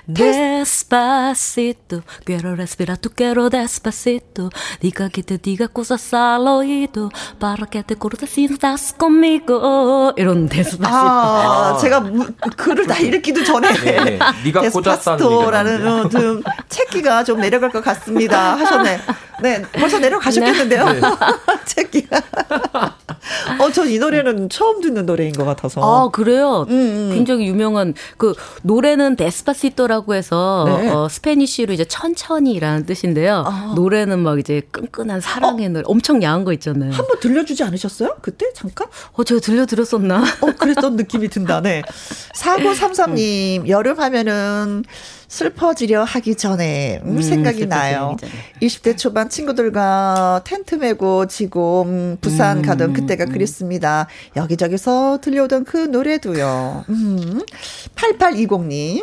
Despacito, quiero respirar tu quiero despacito. Diga que te diga cosas al oído, para que te acuerdes si estás conmigo. 이런 Despacito. 아, 제가 글을 다 읽기도 전에 네, 네. 네가 Despacito라는 좀 체기가 좀 내려갈 것 같습니다. 하셨네. 네, 벌써 내려가셨겠는데요. 네. 체기가. 어, 전 이 노래는 처음 듣는 노래인 것 같아서. 아, 그래요? 음, 음. 굉장히 유명한 그 노래는 Despacito라 라고 해서 네. 어, Spanish로 이제 천천히라는 뜻인데요. 아. 노래는 막 이제 끈끈한 사랑의 어? 노래 엄청 야한 거 있잖아요. 한 번 들려주지 않으셨어요? 그때 잠깐? 어, 제가 들려드렸었나? 어, 그랬던 느낌이 든다. 네. 4933님, 여름 하면은 슬퍼지려 하기 전에 음, 음 생각이 나요. 20대 초반 친구들과 텐트 메고 지고 음, 부산 음, 가던 그때가 음. 그립습니다. 여기저기서 들려오던 그 노래도요. 음. 8820님.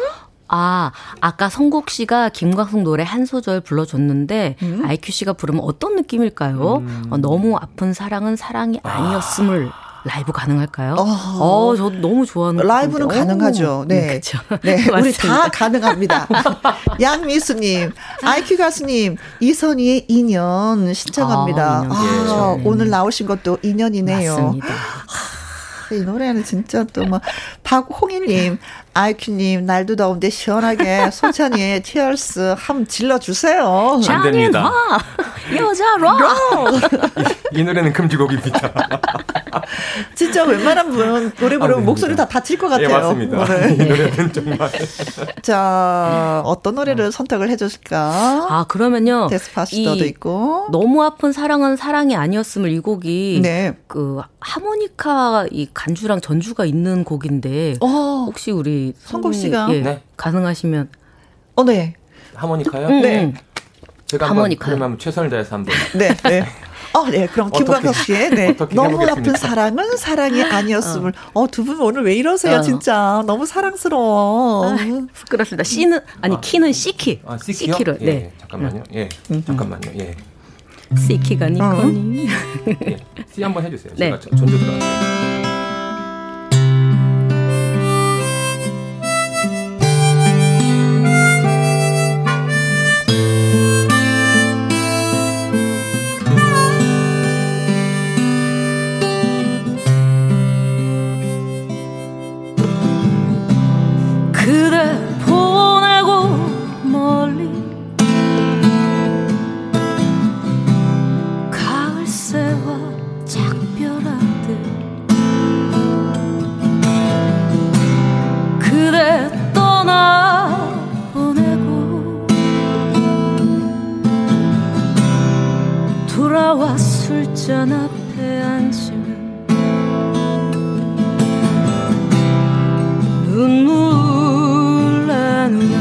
아, 아까 성국 씨가 김광석 노래 한 소절 불러줬는데 음? 아이큐 씨가 부르면 어떤 느낌일까요? 음. 어, 너무 아픈 사랑은 사랑이 아니었음을 아. 라이브 가능할까요? 어, 어 저도 너무 좋아하는 라이브는 건데. 가능하죠. 네, 네, 그렇죠. 네, 우리 다 가능합니다. 양미수님, 아이큐 가수님, 이선희의 인연 신청합니다. 아. 아 예, 오늘 나오신 것도 인연이네요. 맞습니다. 이 노래는 진짜 또 뭐 박홍일님, 아이큐님 날도 더운데 시원하게 소찬이의 티얼스 한번 질러주세요. 안 됩니다. 여자 로. 이, 이 노래는 금지곡입니다. 진짜 웬만한 분 노래 부르면 목소리 다 다칠 것 같아요. 예, 맞습니다. 네. 이 노래는 정말. 자, 어떤 노래를 선택을 해주실까? 아, 그러면요. 데스파시도도 있고. 너무 아픈 사랑은 사랑이 아니었음을 이 곡이. 네. 그 하모니카 이 간주랑 전주가 있는 곡인데. 어. 혹시 우리 성국 씨가. 예, 네. 가능하시면. 어, 네. 하모니카요? 음, 네. 음. 제가 하모니카. 그러면 최선을 다해서 한번. 네, 네. 어, 네. 그럼 김광석 씨의 네. 너무 아픈 사랑은 사랑이 아니었음을. 어, 두 분 오늘 왜 이러세요, 어. 진짜. 너무 사랑스러워. 아, 부끄럽습니다. C는 아니 아. 키는 C키. 아, C키요? C키로. 예, 네. 잠깐만요. 예. 음. 잠깐만요. 예. C키가 니코니. 예. C 한번 해 주세요. 네. 제가 전주 들어갈게요. 나와 술잔 앞에 앉으면 눈물 나누며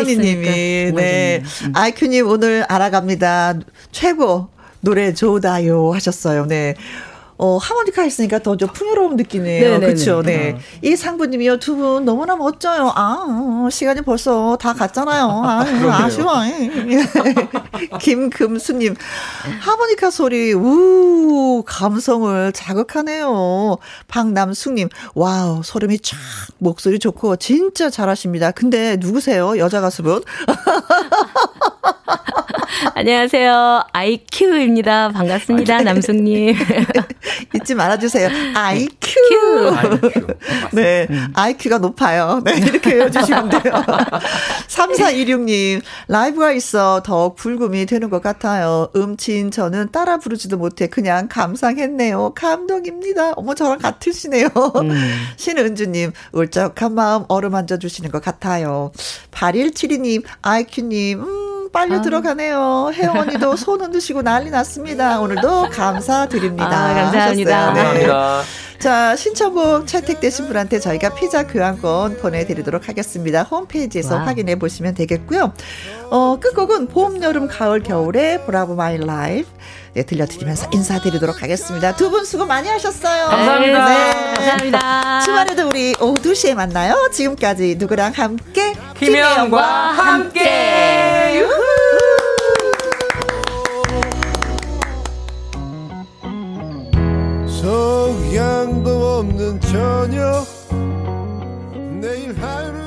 있으니까 네. 음. 아이큐님 오늘 알아갑니다. 최고. 노래 좋다요 하셨어요. 네. 어, 하모니카 했으니까 더 좀 풍요로운 느낌이에요. 네네네. 그렇죠. 네. 어. 이 상부님이요. 두 분 너무나 멋져요. 아, 시간이 벌써 다 갔잖아요. 아, 아쉬워. 김금수님. 하모니카 소리, 우, 감성을 자극하네요. 박남숙님. 와우, 소름이 쫙, 목소리 좋고, 진짜 잘하십니다. 근데 누구세요? 여자 가수분? 안녕하세요. IQ입니다. 반갑습니다. 남숙님. 잊지 말아주세요. IQ. 아이큐. 네, IQ가 높아요. 네, 이렇게 외워주시면 돼요. 3416님, 라이브가 있어 더욱 불금이 되는 것 같아요. 음친 저는 따라 부르지도 못해 그냥 감상했네요. 감동입니다. 어머, 저랑 같으시네요. 신은주님, 울적한 마음 어루만져 주시는 것 같아요. 8172님, IQ님, 음, 빨려 들어가네요. 혜영 언니도 손 흔드시고 난리 났습니다. 오늘도 감사드립니다. 아, 감사합니다. 네. 감사합니다. 자, 신청곡 채택되신 분한테 저희가 피자 교환권 보내드리도록 하겠습니다. 홈페이지에서 와우. 확인해 보시면 되겠고요. 어, 끝곡은 봄, 여름, 가을, 겨울의 Bravo My Life. 네, 들려드리면서 인사드리도록 하겠습니다. 두 분 수고 많이 하셨어요. 감사합니다. 네. 감사합니다. 주말에도 우리 오후 2시에 만나요. 지금까지 누구랑 함께? 김혜영과 함께. 유후. 성향도 없는 저녁 내일 하루